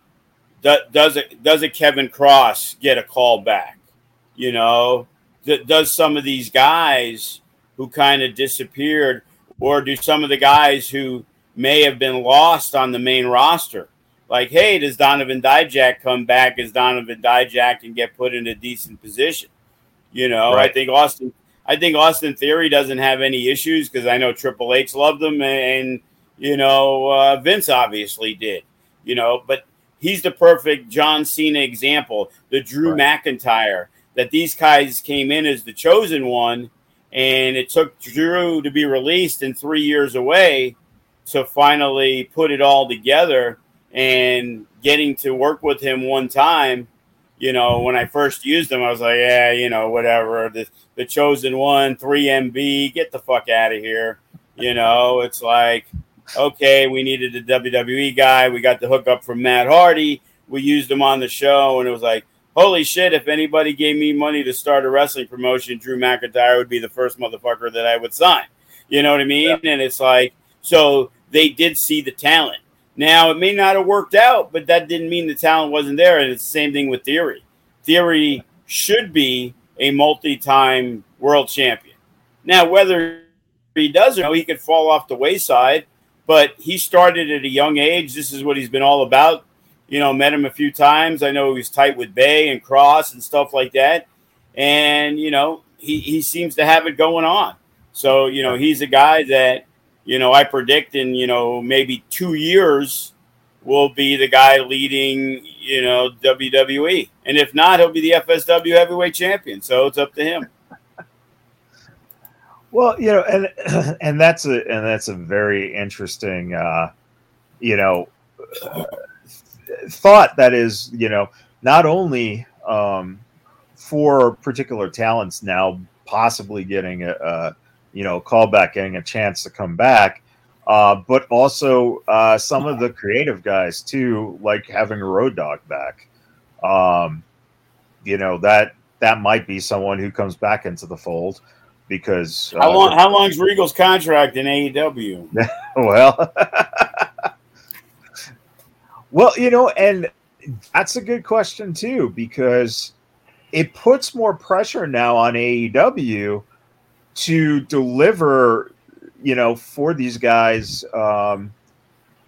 does it does it Kevin Kross get a call back? You know, does some of these guys who kind of disappeared, or do some of the guys who may have been lost on the main roster? Like, hey, does Donovan Dijak come back as Donovan Dijak and get put in a decent position? You know, right. I think Austin I think Austin Theory doesn't have any issues because I know Triple H loved him and, you know uh, Vince obviously did. You know, but he's the perfect John Cena example. The Drew right. McIntyre that these guys came in as the chosen one, and it took Drew to be released and three years away to finally put it all together and getting to work with him one time you know, when I first used them, I was like, yeah, you know, whatever. The the chosen one, three MB, get the fuck out of here. You know, it's like, okay, we needed a WWE guy. We got the hookup from Matt Hardy. We used him on the show, and it was like, holy shit! If anybody gave me money to start a wrestling promotion, Drew McIntyre would be the first motherfucker that I would sign. You know what I mean? Yeah. And it's like, so they did see the talent now, it may not have worked out, but that didn't mean the talent wasn't there. And it's the same thing with Theory. Theory should be a multi time world champion. Now, whether he does or no, he could fall off the wayside, but he started at a young age. This is what he's been all about. You know, met him a few times. I know he was tight with Bey and Kross and stuff like that. And, you know, he, he seems to have it going on. So, you know, he's a guy that you know, I predict in, you know, maybe two years will be the guy leading, you know, WWE. And if not, he'll be the FSW heavyweight champion. So it's up to him. Well, you know, and and that's a and that's a very interesting uh, you know thought that is, you know, not only um, for particular talents now possibly getting a, a you know, callback getting a chance to come back. Uh, but also uh, some of the creative guys too, like having a Road Dogg back. Um, you know that that might be someone who comes back into the fold because uh, how long? How long's Regal's contract in AEW? well, well, you know, and that's a good question too because it puts more pressure now on AEW to deliver, you know, for these guys um,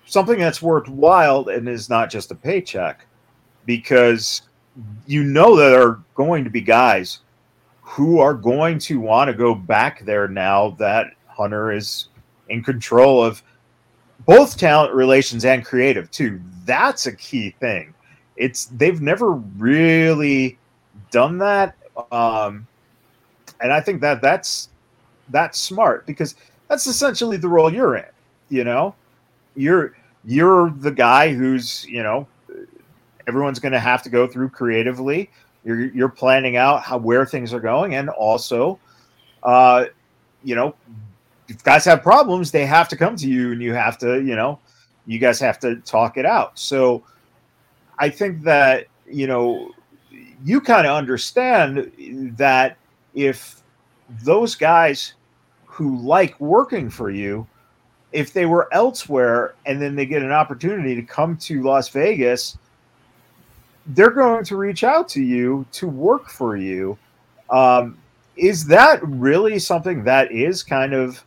something that's worthwhile and is not just a paycheck, because you know there are going to be guys who are going to want to go back there now that Hunter is in control of both talent relations and creative too. That's a key thing. It's they've never really done that, um, and I think that that's that's smart because that's essentially the role you're in. You know, you're you're the guy who's you know everyone's going to have to go through creatively. You're you're planning out how where things are going, and also, uh, you know, if guys have problems, they have to come to you, and you have to you know, you guys have to talk it out. So, I think that you know, you kind of understand that if those guys who like working for you if they were elsewhere and then they get an opportunity to come to Las Vegas, they're going to reach out to you to work for you. Um, is that really something that is kind of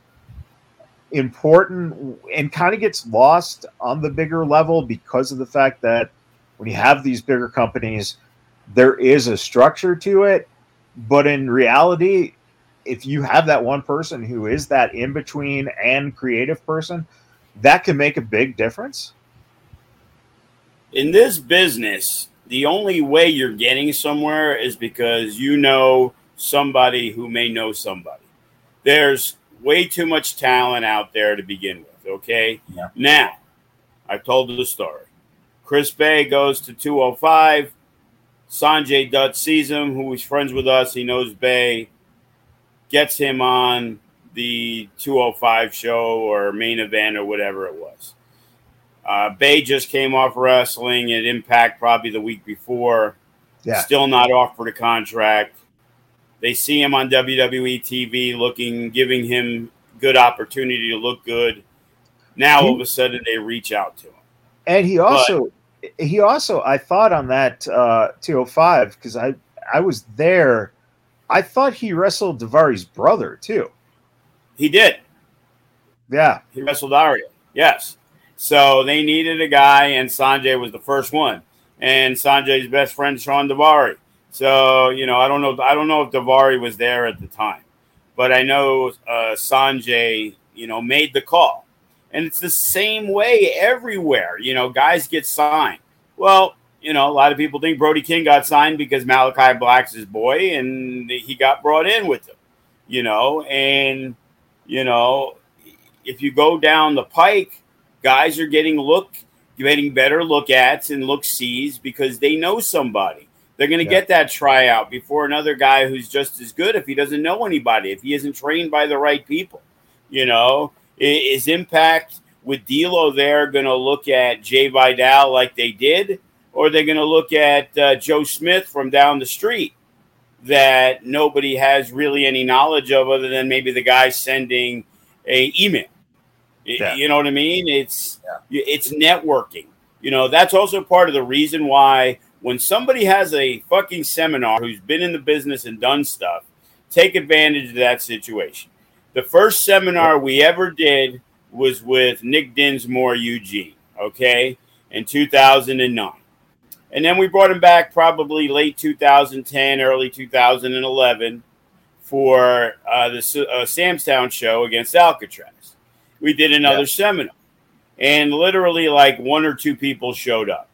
important and kind of gets lost on the bigger level because of the fact that when you have these bigger companies, there is a structure to it, but in reality, if you have that one person who is that in between and creative person, that can make a big difference. In this business, the only way you're getting somewhere is because you know somebody who may know somebody. There's way too much talent out there to begin with. Okay. Yeah. Now, I've told the story. Chris Bey goes to 205. Sanjay Dutt sees him, who is friends with us. He knows Bay, gets him on the 205 show or main event or whatever it was. Uh, Bey just came off wrestling at Impact probably the week before. Yeah. Still not offered a contract. They see him on WWE TV looking, giving him good opportunity to look good. Now all of a sudden they reach out to him. And he also he also I thought on that uh 205 because I I was there. I thought he wrestled Daivari's brother too. He did. Yeah. He wrestled Ariya. Yes. So they needed a guy, and Sanjay was the first one. And Sanjay's best friend Sean Daivari. So you know, I don't know. I don't know if Daivari was there at the time, but I know uh, Sanjay, you know, made the call. And it's the same way everywhere. You know, guys get signed. Well, you know, a lot of people think Brody King got signed because Malachi Black's his boy, and he got brought in with him. You know, and you know, if you go down the pike, guys are getting look, getting better look ats and look sees because they know somebody. They're going to Yeah. get that tryout before another guy who's just as good if he doesn't know anybody, if he isn't trained by the right people. You know, is Impact with D'Lo there going to look at Jay Vidal like they did, or are they going to look at uh, Joe Smith from down the street that nobody has really any knowledge of, other than maybe the guy sending a email? Yeah. You know what I mean? It's it's networking. You know, that's also part of the reason why when somebody has a fucking seminar who's been in the business and done stuff, take advantage of that situation. The first seminar we ever did was with Nick Dinsmore, Eugene, okay, in 2009. And then we brought him back probably late 2010, early 2011 for uh, the uh, Samstown show against Alcatraz. We did another Yeah. seminar, and literally like one or two people showed up,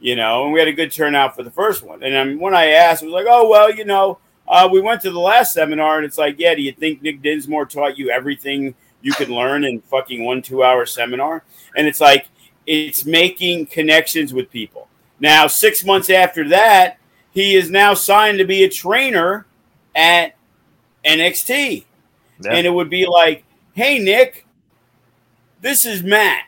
you know, and we had a good turnout for the first one. And then when I asked, it was like, oh, well, you know, uh, we went to the last seminar, and it's like, yeah, do you think Nick Dinsmore taught you everything you could learn in fucking one two hour seminar? And it's like, it's making connections with people. Now, six months after that, he is now signed to be a trainer at NXT. Yeah. And it would be like, hey, Nick, this is Matt.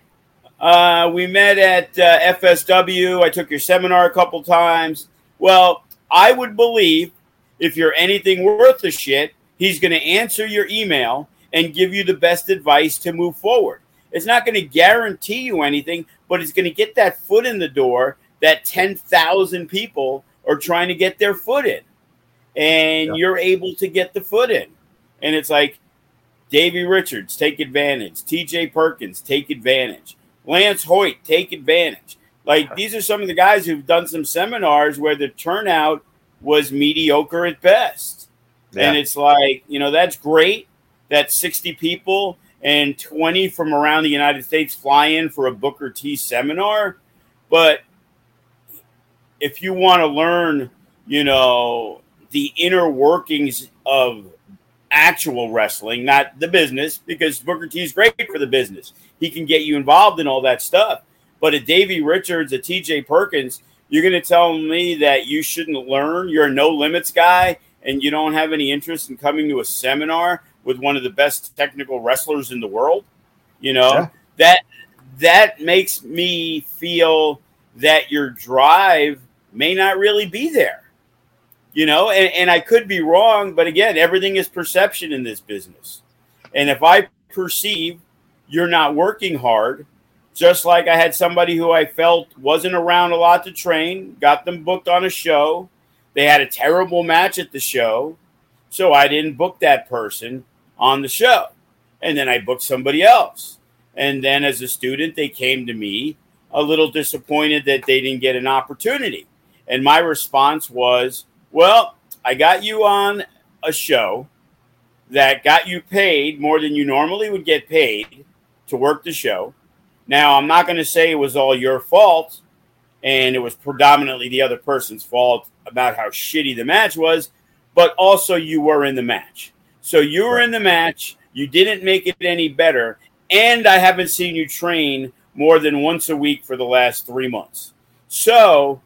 Uh, we met at uh, FSW. I took your seminar a couple times. Well, I would believe if you're anything worth a shit, he's going to answer your email and give you the best advice to move forward. It's not going to guarantee you anything, but it's going to get that foot in the door that 10,000 people are trying to get their foot in. And Yeah. you're able to get the foot in. And it's like, Davey Richards, take advantage. TJ Perkins, take advantage. Lance Hoyt, take advantage. Like these are some of the guys who've done some seminars where the turnout was mediocre at best. And it's like, you know, that's great that 60 people and 20 from around the United States fly in for a Booker T seminar. But if you want to learn, you know, the inner workings of actual wrestling, not the business, because Booker T is great for the business. He can get you involved in all that stuff. But a Davey Richards, a TJ Perkins, you're going to tell me that you shouldn't learn. You're a no limits guy and you don't have any interest in coming to a seminar with one of the best technical wrestlers in the world. You know, Yeah. that that makes me feel that your drive may not really be there. You know, and, and I could be wrong, but again, everything is perception in this business. And if I perceive you're not working hard, just like I had somebody who I felt wasn't around a lot to train, got them booked on a show. They had a terrible match at the show. So I didn't book that person on the show. And then I booked somebody else. And then as a student, they came to me a little disappointed that they didn't get an opportunity. And my response was, well, I got you on a show that got you paid more than you normally would get paid to work the show. Now, I'm not going to say it was all your fault and it was predominantly the other person's fault about how shitty the match was, but also you were in the match. So you were in the match You didn't make it any better. And I haven't seen you train more than once a week for the last three months. So,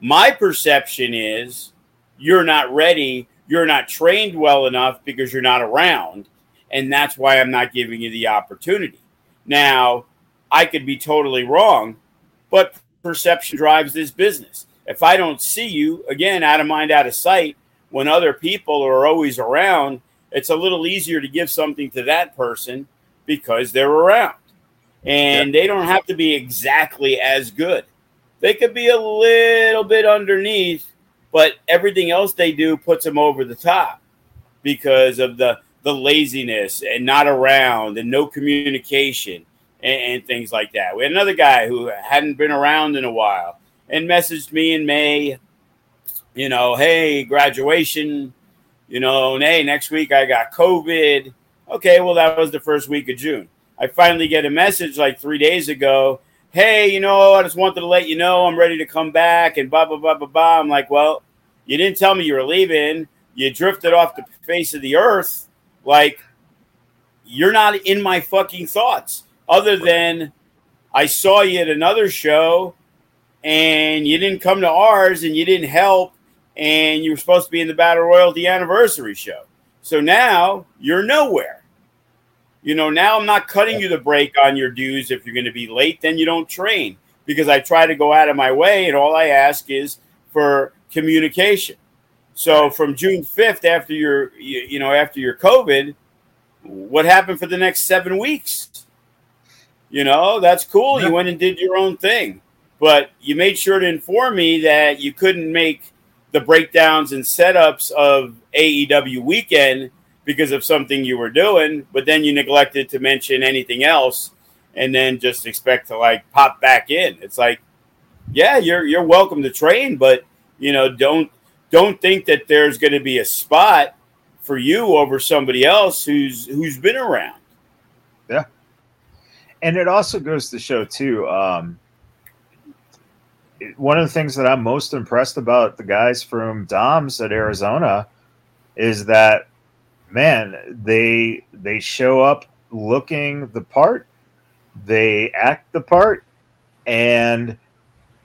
my perception is you're not ready. You're not trained well enough because you're not around. And that's why I'm not giving you the opportunity. Now, I could be totally wrong, but perception drives this business. If I don't see you, again, out of mind, out of sight, when other people are always around, it's a little easier to give something to that person because they're around. And yeah. they don't have to be exactly as good. They could be a little bit underneath, but everything else they do puts them over the top because of the the laziness and not around and no communication and, and, things like that. We had another guy who hadn't been around in a while and messaged me in May, you know, hey, graduation, you know, hey, next week I got COVID. Okay, well, that was the first week of June. I finally get a message like three days ago. Hey, you know, I just wanted to let you know I'm ready to come back and blah, blah, blah, blah, blah. I'm like, well, you didn't tell me you were leaving. You drifted off the face of the earth. Like, you're not in my fucking thoughts other than I saw you at another show and you didn't come to ours and you didn't help and you were supposed to be in the Battle Royalty anniversary show. So now you're nowhere. You know, now I'm not cutting you the break on your dues. If you're going to be late, then you don't train because I try to go out of my way and all I ask is for communication. So from June 5th, after your, you know, after your COVID, what happened for the next seven weeks? You know, that's cool. You went and did your own thing, but you made sure to inform me that you couldn't make the breakdowns and setups of AEW weekend because of something you were doing, but then you neglected to mention anything else and then just expect to like pop back in. It's like, yeah, you're you're welcome to train, but you know, don't don't think that there's going to be a spot for you over somebody else who's who's been around. Yeah and it also goes to show too. Um, one of the things that I'm most impressed about the guys from Doms at Arizona is that man, they they show up looking the part, they act the part, and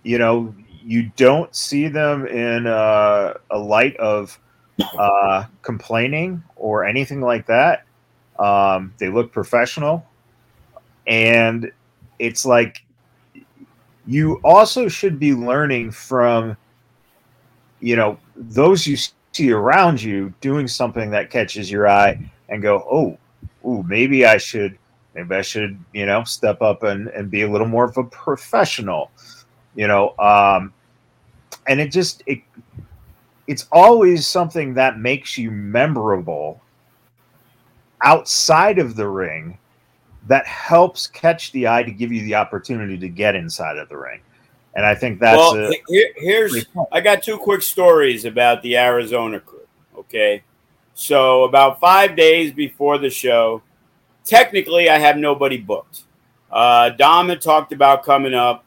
you know you don't see them in a, a light of uh, complaining or anything like that. Um, they look professional and it's like you also should be learning from you know those you see around you doing something that catches your eye and go oh ooh, maybe i should maybe i should you know step up and, and be a little more of a professional you know um and it just it it's always something that makes you memorable outside of the ring that helps catch the eye to give you the opportunity to get inside of the ring. And I think that's well, a, here, here's I got two quick stories about the Arizona crew. Okay. So about five days before the show, technically I have nobody booked. Uh, Dom had talked about coming up,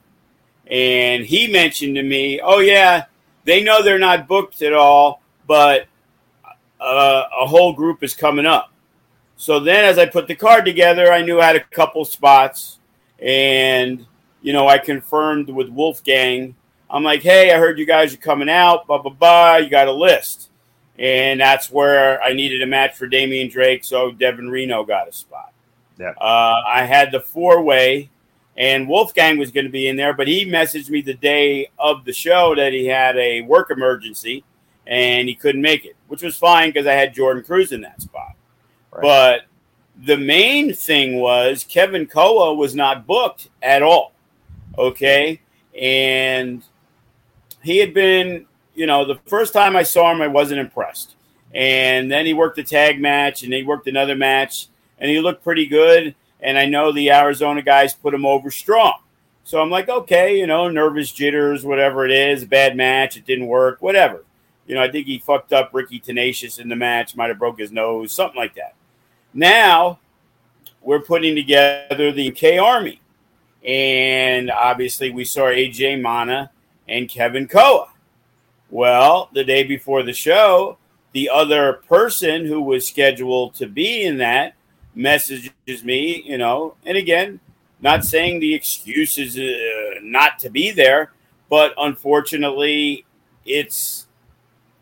and he mentioned to me, "Oh yeah, they know they're not booked at all, but uh, a whole group is coming up." So then, as I put the card together, I knew I had a couple spots, and you know, I confirmed with Wolfgang. I'm like, hey, I heard you guys are coming out, blah blah blah. You got a list, and that's where I needed a match for Damian Drake, so Devin Reno got a spot. Yeah. Uh, I had the four way, and Wolfgang was going to be in there, but he messaged me the day of the show that he had a work emergency and he couldn't make it, which was fine because I had Jordan Cruz in that spot. But the main thing was Kevin Koa was not booked at all. Okay. And he had been, you know, the first time I saw him, I wasn't impressed. And then he worked a tag match and he worked another match and he looked pretty good. And I know the Arizona guys put him over strong. So I'm like, okay, you know, nervous jitters, whatever it is, bad match, it didn't work, whatever. You know, I think he fucked up Ricky Tenacious in the match, might have broke his nose, something like that. Now we're putting together the UK Army. And obviously, we saw AJ Mana and Kevin Koa. Well, the day before the show, the other person who was scheduled to be in that messages me, you know, and again, not saying the excuse is uh, not to be there, but unfortunately, it's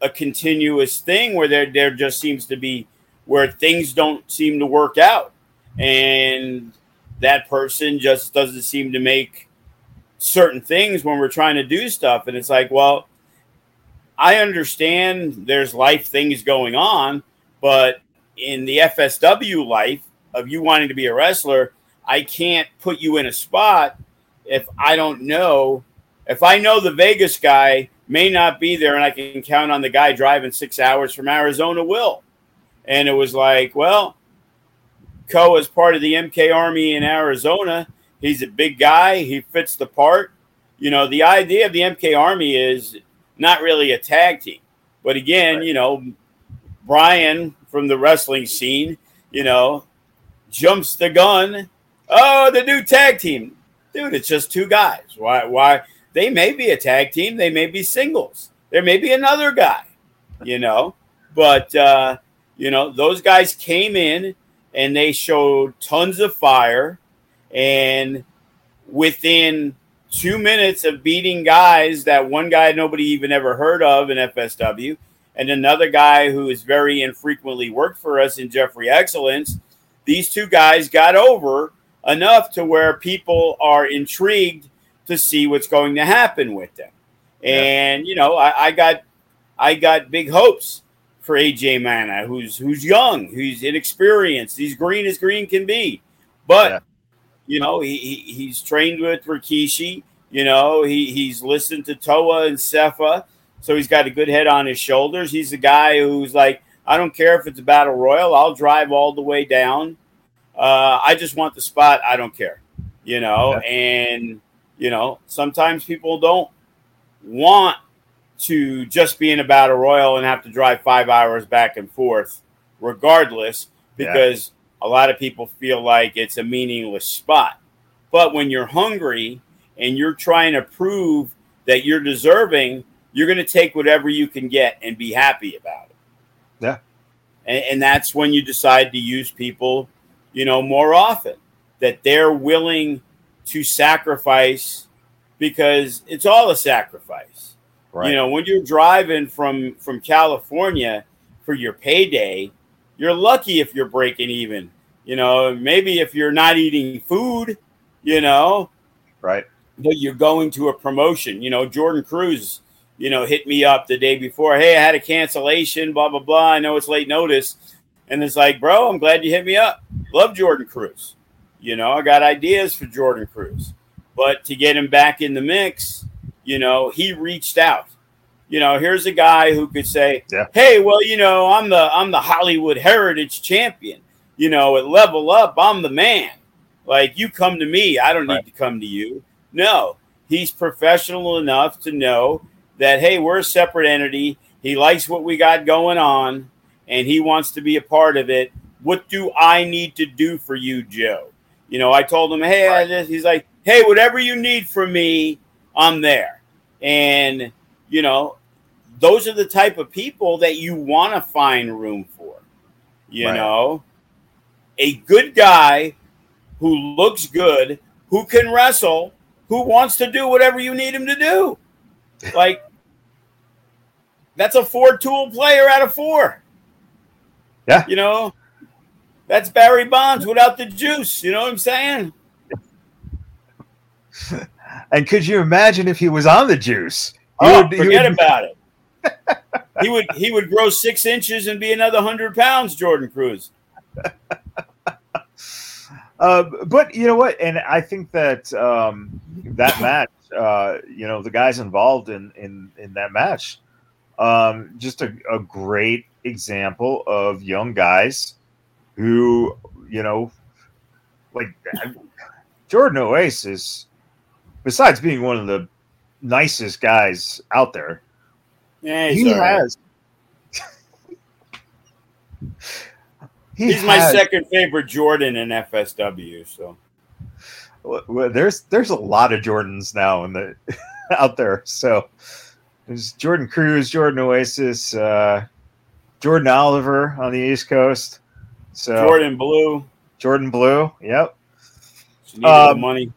a continuous thing where there there just seems to be where things don't seem to work out, and that person just doesn't seem to make certain things when we're trying to do stuff, and it's like, well, I understand there's life things going on, but in the FSW life of you wanting to be a wrestler, I can't put you in a spot if I don't know. If I know the Vegas guy may not be there and I can count on the guy driving six hours from Arizona will. And it was like, well, Co is part of the MK Army in Arizona. He's a big guy. He fits the part. You know, the idea of the MK Army is not really a tag team. But again, right. you know, Brian from the wrestling scene, you know, jumps the gun. Oh, the new tag team. Dude, it's just two guys. Why why they may be a tag team, they may be singles. There may be another guy, you know. But uh, you know, those guys came in and they showed tons of fire and within two minutes of beating guys that one guy nobody even ever heard of in FSW and another guy who is very infrequently worked for us in Jeffrey Excellence, these two guys got over enough to where people are intrigued to see what's going to happen with them. And you know, I, I got I got big hopes for AJ Mana, who's who's young, who's inexperienced, he's green as green can be. But yeah. you know, he, he, he's trained with Rikishi. You know, he, he's listened to Toa and Sefa so he's got a good head on his shoulders. He's a guy who's like, I don't care if it's a battle royal, I'll drive all the way down. Uh, I just want the spot. I don't care, you know. Yeah. And you know, sometimes people don't want to just be in a battle royal and have to drive five hours back and forth, regardless, because yeah. a lot of people feel like it's a meaningless spot. But when you're hungry and you're trying to prove that you're deserving you're going to take whatever you can get and be happy about it. Yeah. And, and, that's when you decide to use people, you know, more often that they're willing to sacrifice because it's all a sacrifice. Right. You know, when you're driving from from California for your payday, you're lucky if you're breaking even. You know, maybe if you're not eating food, you know, right. But you're going to a promotion. You know, Jordan Cruz you know, hit me up the day before. Hey, I had a cancellation, blah, blah, blah. I know it's late notice. And it's like, bro, I'm glad you hit me up. Love Jordan Cruz. You know, I got ideas for Jordan Cruz. But to get him back in the mix, you know, he reached out. You know, here's a guy who could say, yeah. "Hey, well, you know, I'm the I'm the Hollywood Heritage Champion. You know, at Level Up, I'm the man. Like you come to me, I don't need to come to you." No, he's professional enough to know that hey, we're a separate entity. He likes what we got going on, and he wants to be a part of it. What do I need to do for you, Joe? You know, I told him, hey, I just, he's like, hey, whatever you need from me, I'm there. And you know, those are the type of people that you want to find room for. You right. know, a good guy who looks good, who can wrestle, who wants to do whatever you need him to do. Like that's a four tool player out of four. Yeah. You know, that's Barry Bonds without the juice. You know what I'm saying? and could you imagine if he was on the juice? oh, would, forget would... about it. he would he would grow six inches and be another hundred pounds, Jordan Cruz. Uh, but you know what? And I think that um, that match, uh, you know, the guys involved in in in that match um, just a, a great example of young guys who, you know, like Jordan Oasis, besides being one of the nicest guys out there, yeah, he has. he he's has, my second favorite Jordan in FSW. So, there's there's a lot of Jordans now in the out there. So, there's Jordan Cruz, Jordan Oasis, uh, Jordan Oliver on the East Coast. So Jordan Blue. Jordan Blue. Yep. She um, money.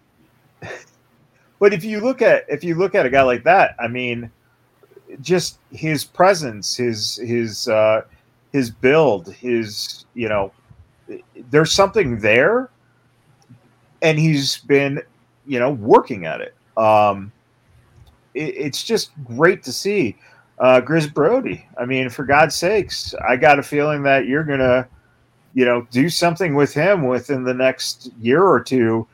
But if you look at if you look at a guy like that, I mean, just his presence, his his uh, his build, his you know, there's something there, and he's been you know working at it. Um, it it's just great to see. Uh, Grizz Brody. I mean, for God's sakes, I got a feeling that you're gonna, you know, do something with him within the next year or two.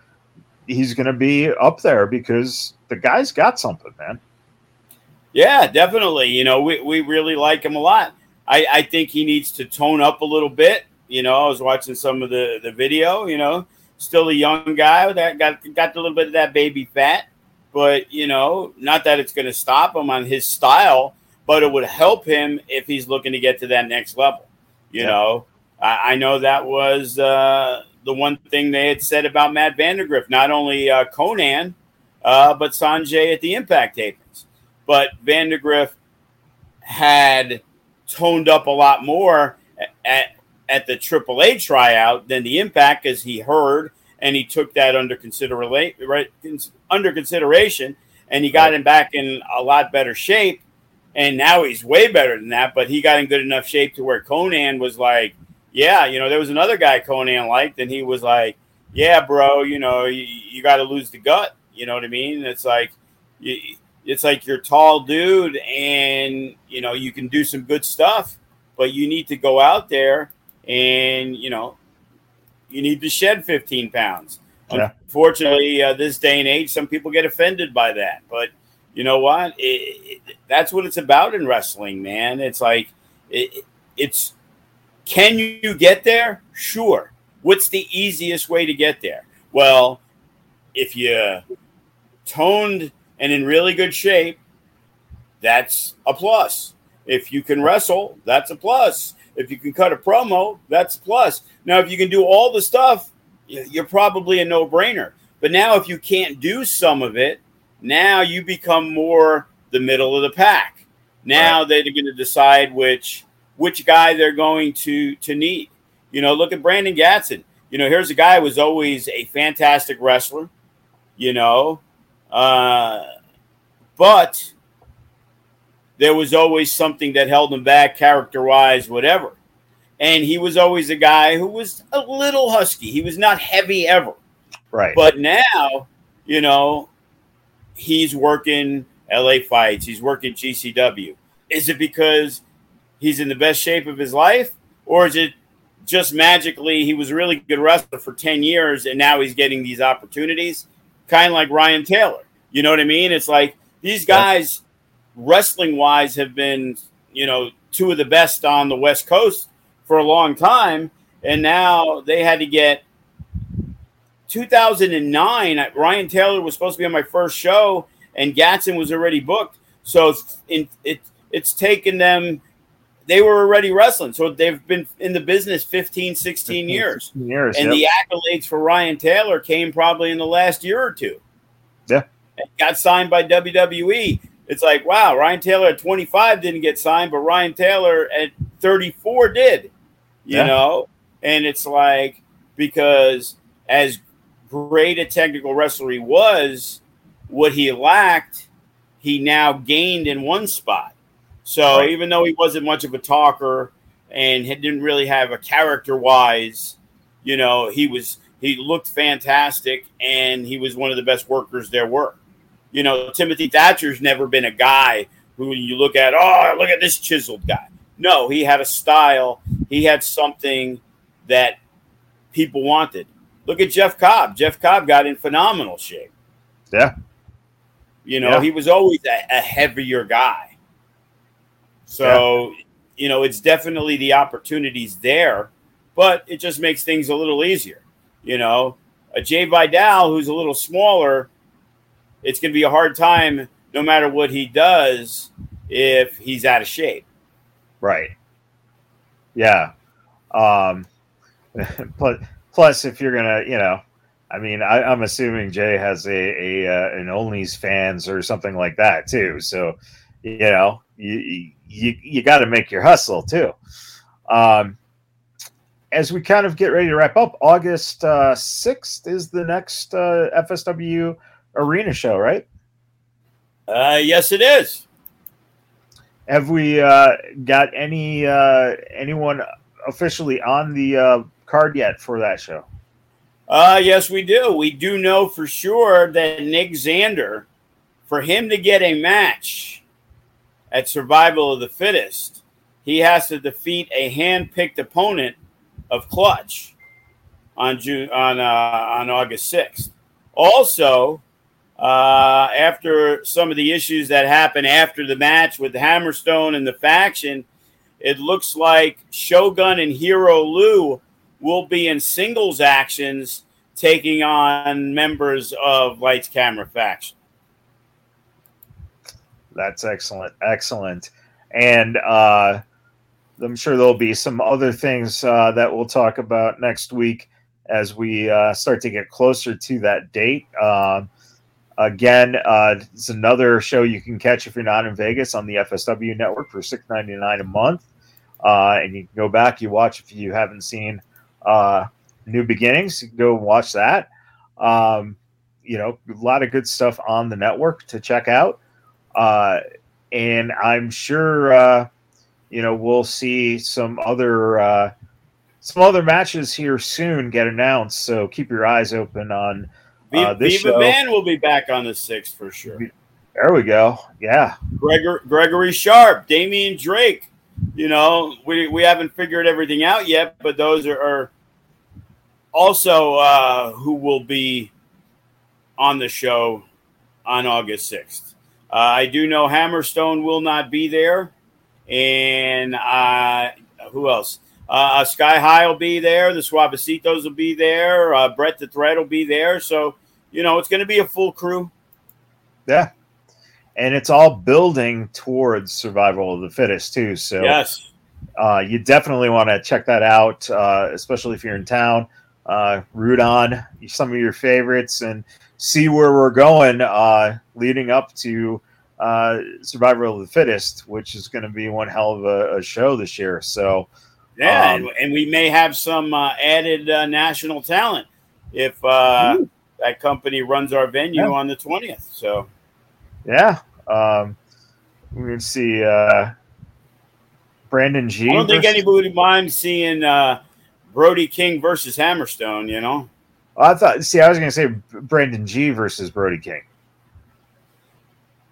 He's gonna be up there because the guy's got something, man. Yeah, definitely. You know, we, we really like him a lot. I, I think he needs to tone up a little bit. You know, I was watching some of the, the video, you know, still a young guy that got got a little bit of that baby fat, but you know, not that it's gonna stop him on his style, but it would help him if he's looking to get to that next level. You yeah. know, I, I, know that was uh, the one thing they had said about Matt Vandagriff, not only uh, Konnan, uh, but Sanjay at the Impact tapings but Vandagriff had toned up a lot more at at the AAA tryout than the Impact, as he heard and he took that under consideration. Right, under consideration, and he got him back in a lot better shape. And now he's way better than that. But he got in good enough shape to where Konnan was like, "Yeah, you know, there was another guy Konnan liked, and he was like, "Yeah, bro, you know, you, you got to lose the gut." You know what I mean? It's like you, it's like you're tall dude and you know you can do some good stuff but you need to go out there and you know you need to shed 15 pounds. Yeah. unfortunately uh, this day and age some people get offended by that. But you know what? It, it, that's what it's about in wrestling man. It's like it, it's can you get there? Sure. What's the easiest way to get there? Well if you toned and in really good shape, that's a plus. If you can wrestle, that's a plus. If you can cut a promo, that's plus. Now, if you can do all the stuff, you're probably a no brainer. But now, if you can't do some of it, now you become more the middle of the pack. Now right. they're going to decide which which guy they're going to to need. You know, look at Brandon Gatson. You know, here's a guy who was always a fantastic wrestler. You know, uh, but there was always something that held him back, character wise, whatever. And he was always a guy who was a little husky. He was not heavy ever. Right. But now, you know, he's working LA fights, he's working GCW. Is it because he's in the best shape of his life? Or is it just magically he was a really good wrestler for 10 years and now he's getting these opportunities? kind of like Ryan Taylor. You know what I mean? It's like these guys, wrestling wise, have been, you know, two of the best on the West Coast for a long time. And now they had to get 2009. Ryan Taylor was supposed to be on my first show, and Gatson was already booked. So in, it, it's taken them they were already wrestling. So they've been in the business 15, 16 years. 16 years and yep. the accolades for Ryan Taylor came probably in the last year or two. Yeah. And got signed by WWE. It's like, wow, Ryan Taylor at 25 didn't get signed, but Ryan Taylor at 34 did, you yeah. know? And it's like, because as great a technical wrestler he was, what he lacked, he now gained in one spot. So right. even though he wasn't much of a talker and didn't really have a character wise, you know, he was he looked fantastic and he was one of the best workers there were. You know, Timothy Thatcher's never been a guy who you look at, oh, look at this chiseled guy. No, he had a style. He had something that people wanted. Look at Jeff Cobb. Jeff Cobb got in phenomenal shape. Yeah. You know, yeah. he was always a, a heavier guy. So, yeah. you know, it's definitely the opportunities there, but it just makes things a little easier. You know, a Jay Vidal who's a little smaller, it's going to be a hard time no matter what he does if he's out of shape. Right. Yeah. Um, but plus, if you're gonna, you know, I mean, I, am assuming Jay has a, a uh, an Only's fans or something like that too. So, you know, you you you got to make your hustle too. Um, as we kind of get ready to wrap up, August uh, 6th is the next uh, FSW arena show, right? Uh, yes, it is. Have we uh, got any uh, anyone officially on the uh, card yet for that show? Uh, yes, we do. We do know for sure that Nick Zander, for him to get a match at Survival of the Fittest, he has to defeat a hand-picked opponent of Clutch on June on uh, on August sixth. Also, uh, after some of the issues that happened after the match with Hammerstone and the faction, it looks like Shogun and Hero Lou will be in singles actions taking on members of Lights Camera faction. That's excellent. Excellent. And uh, I'm sure there'll be some other things uh, that we'll talk about next week as we uh, start to get closer to that date. Um, again, uh, it's another show you can catch if you're not in Vegas on the FSW network for $6.99 a month. Uh, and you can go back, you watch if you haven't seen uh, New Beginnings, you can go watch that. Um, you know, a lot of good stuff on the network to check out. Uh, and I'm sure you know we'll see some other uh, some other matches here soon get announced. So keep your eyes open on uh, Viva show. Man will be back on the sixth for sure. There we go. Yeah, Gregor, Gregory Sharp, Damian Drake. You know, we, we haven't figured everything out yet, but those are, are also uh, who will be on the show on August sixth. Uh, I do know Hammerstone will not be there and uh, who else? Uh, Sky High will be there. The Suavecitos will be there. Uh, Brett the Thread will be there. So you know it's going to be a full crew. Yeah, and it's all building towards survival of the fittest too. So yes, uh, you definitely want to check that out, uh, especially if you're in town. Uh, root on some of your favorites and see where we're going uh, leading up to uh, Survival of the Fittest, which is going to be one hell of a, a, show this year. So, yeah, um, and, and, we may have some uh, added uh, national talent if uh, that company runs our venue yeah. on the twentieth. So, yeah, um, we're going to see uh, Brandon G. I don't think anybody minds seeing uh, Brody King versus Hammerstone. You know, I thought. See, I was going to say Brandon G. versus Brody King.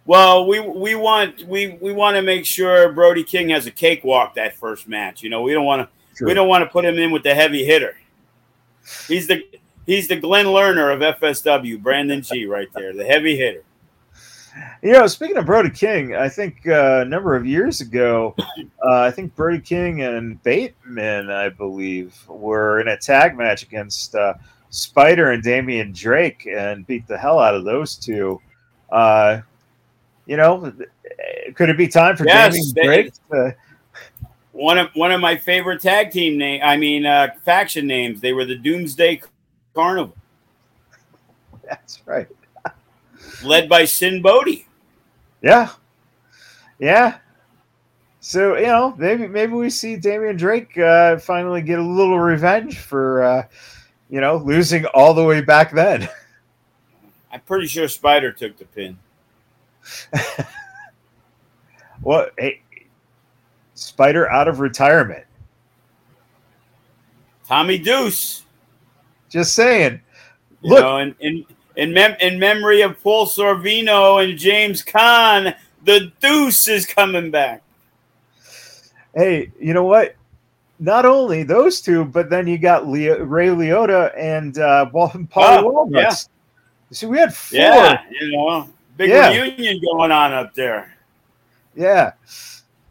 Well, we we want we we want to make sure Brody King has a cakewalk that first match. You know, we don't want to sure. we don't want to put him in with the heavy hitter. He's the he's the Glen Lerner of FSW, Brandon G, right there, the heavy hitter. You know, speaking of Brody King, I think uh, a number of years ago, uh, I think Brody King and Bateman, I believe, were in a tag match against uh, Spider and Damian Drake and beat the hell out of those two. Uh, you know, could it be time for yes, Damian Drake? To... One of one of my favorite tag team name. I mean, uh, faction names. They were the Doomsday Carnival. That's right. Led by Sinn Bodhi. Yeah, yeah. So you know, maybe maybe we see Damian Drake uh, finally get a little revenge for uh, you know losing all the way back then. I'm pretty sure Spider took the pin. what? Hey, Spider out of retirement. Tommy Deuce. Just saying. You Look, know, in in in, mem- in memory of Paul Sorvino and James Caan, the Deuce is coming back. Hey, you know what? Not only those two, but then you got Leo, Ray Liotta and uh, Paul oh, Walnuts. Yeah. See, we had four. Yeah, you know, Big yeah. reunion going on up there. Yeah.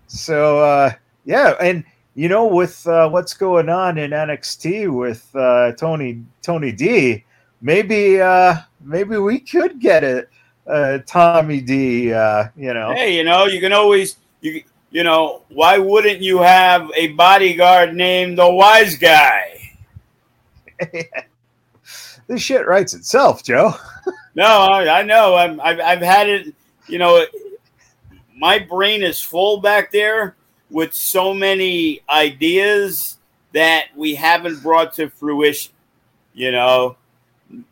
So uh, yeah, and you know, with uh, what's going on in NXT with uh, Tony Tony D, maybe uh, maybe we could get it. Uh, Tommy D, uh, you know. Hey, you know, you can always you you know, why wouldn't you have a bodyguard named the Wise Guy? this shit writes itself, Joe. no, I, I know. I'm, I've, I've had it. You know, my brain is full back there with so many ideas that we haven't brought to fruition. You know,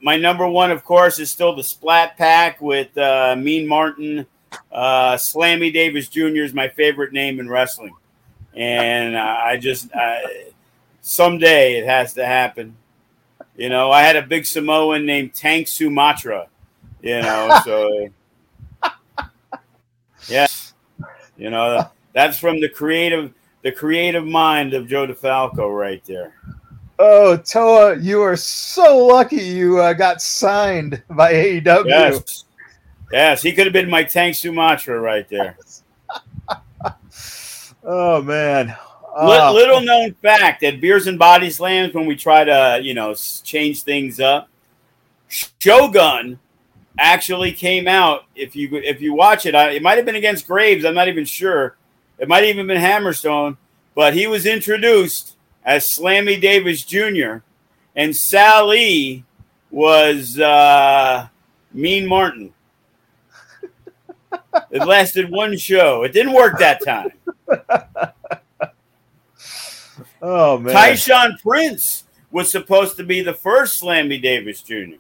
my number one, of course, is still the Splat Pack with uh, Mean Martin. Uh, Slammy Davis Jr. is my favorite name in wrestling, and I just I, someday it has to happen. You know, I had a big Samoan named Tank Sumatra. You know, so yeah, you know that's from the creative the creative mind of Joe DeFalco right there. Oh, Toa, you are so lucky you uh, got signed by AEW. Yes. yes, he could have been my Tank Sumatra right there. oh man. Uh, Little known fact at Beers and Body Slams, when we try to, you know, change things up, Shogun actually came out. If you if you watch it, I, it might have been against Graves. I'm not even sure. It might have even been Hammerstone, but he was introduced as Slammy Davis Jr. and Sally was uh, Mean Martin. it lasted one show. It didn't work that time. Oh man. Tyshawn Prince was supposed to be the first Slammy Davis Jr.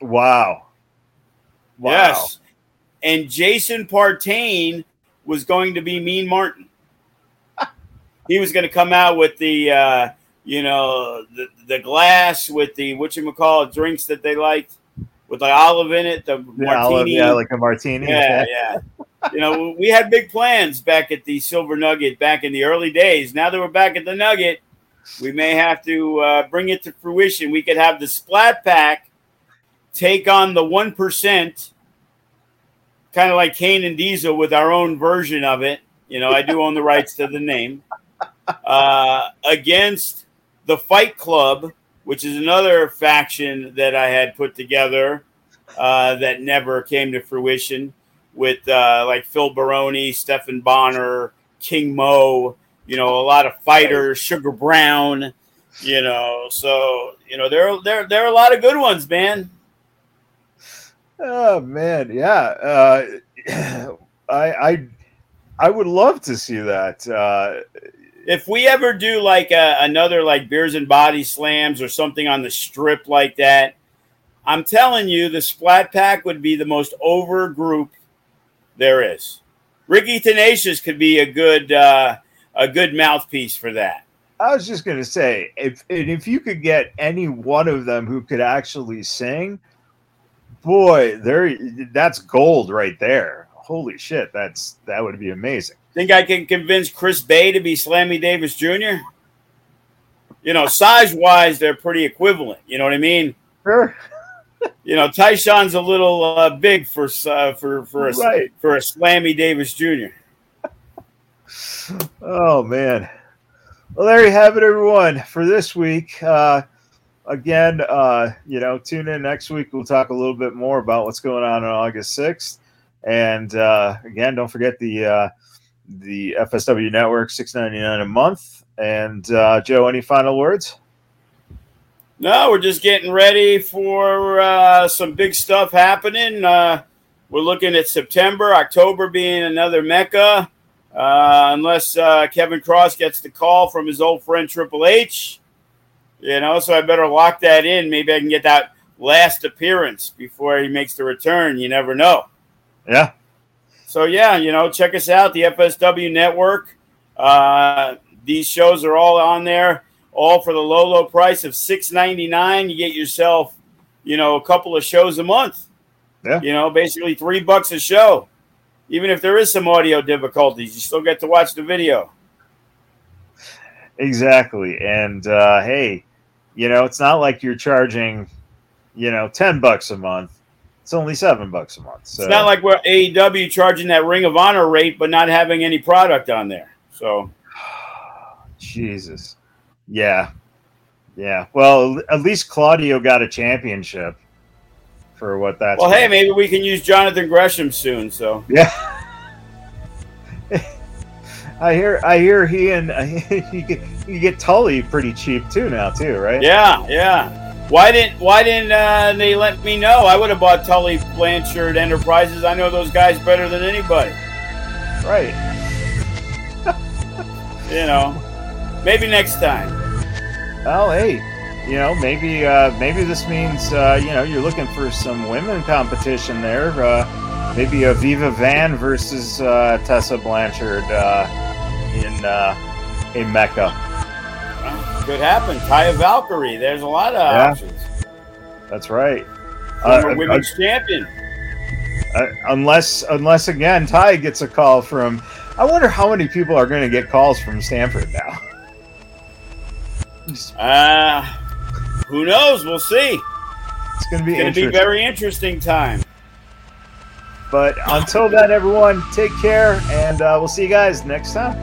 Wow. Wow. Yes. And Jason Partain was going to be Mean Martin. he was going to come out with the uh, you know, the, the glass with the what you call drinks that they liked with the olive in it, the, the martini. Olive, yeah, like a martini. Yeah, yeah you know, we had big plans back at the Silver Nugget back in the early days. Now that we're back at the Nugget, we may have to uh, bring it to fruition. We could have the Splat Pack take on the 1%, kind of like Kane and Diesel with our own version of it. You know, I do own the rights to the name. Uh, against the Fight Club, which is another faction that I had put together uh, that never came to fruition with uh, like Phil Baroni, Stephan Bonnar, King Mo, you know, a lot of fighters, Sugar Brown, you know. So, you know, there, there, there are a lot of good ones, man. Oh man, yeah. Uh, I, I, I would love to see that. Uh, if we ever do like a, another like beers and body slams or something on the strip like that, I'm telling you, the Splat Pack would be the most over group there is. Ricky Tenacious could be a good uh, a good mouthpiece for that. I was just gonna say, if if you could get any one of them who could actually sing, boy, there that's gold right there. Holy shit, that's that would be amazing. Think I can convince Chris Bey to be Slammy Davis Jr. You know, size wise, they're pretty equivalent. You know what I mean? Sure you know, Tyshawn's a little uh, big for uh, for for a right. for a Slammy Davis Jr. oh man. Well, there you have it, everyone, for this week. Uh, again, uh, you know, tune in next week. We'll talk a little bit more about what's going on on August 6th. And uh, again, don't forget the uh, the FSW network, six ninety nine a month. And uh, Joe, any final words? No, we're just getting ready for uh, some big stuff happening. Uh, we're looking at September, October being another Mecca, unless Kevin Kross gets the call from his old friend Triple H. You know, so I better lock that in. Maybe I can get that last appearance before he makes the return. You never know. Yeah. So yeah, you know, check us out, the FSW Network. Uh, these shows are all on there all for the low, low price of six ninety nine. You get yourself, you know, a couple of shows a month. Yeah. You know, basically three bucks a show. Even if there is some audio difficulties, you still get to watch the video. Exactly. And uh, hey, you know, it's not like you're charging, you know, ten bucks a month. It's only seven bucks a month. So. It's not like we're AEW charging that Ring of Honor rate, but not having any product on there. So, Jesus. Yeah. Yeah. Well, at least Claudio got a championship for what that's. Well, hey, maybe we can use Jonathan Gresham soon. So yeah. I hear. I hear he and he, you get Tully pretty cheap too now too, right? Yeah, yeah. Why didn't Why didn't uh, they let me know? I would have bought Tully Blanchard Enterprises. I know those guys better than anybody. Right. you know, maybe next time. Well, hey, you know, maybe uh, maybe this means uh, you know you're looking for some women competition there. Uh, maybe a Viva Van versus uh, Tessa Blanchard uh, in uh, in Mecca. Could happen. Taya Valkyrie. There's a lot of Yeah. options. That's right. Former Uh, women's champion. Uh, unless, unless again, Ty gets a call from. I wonder how many people are going to get calls from Stamford now. Uh, who knows? We'll see. It's going to be It's going to be very interesting time. but until then, everyone, take care, and uh, we'll see you guys next time.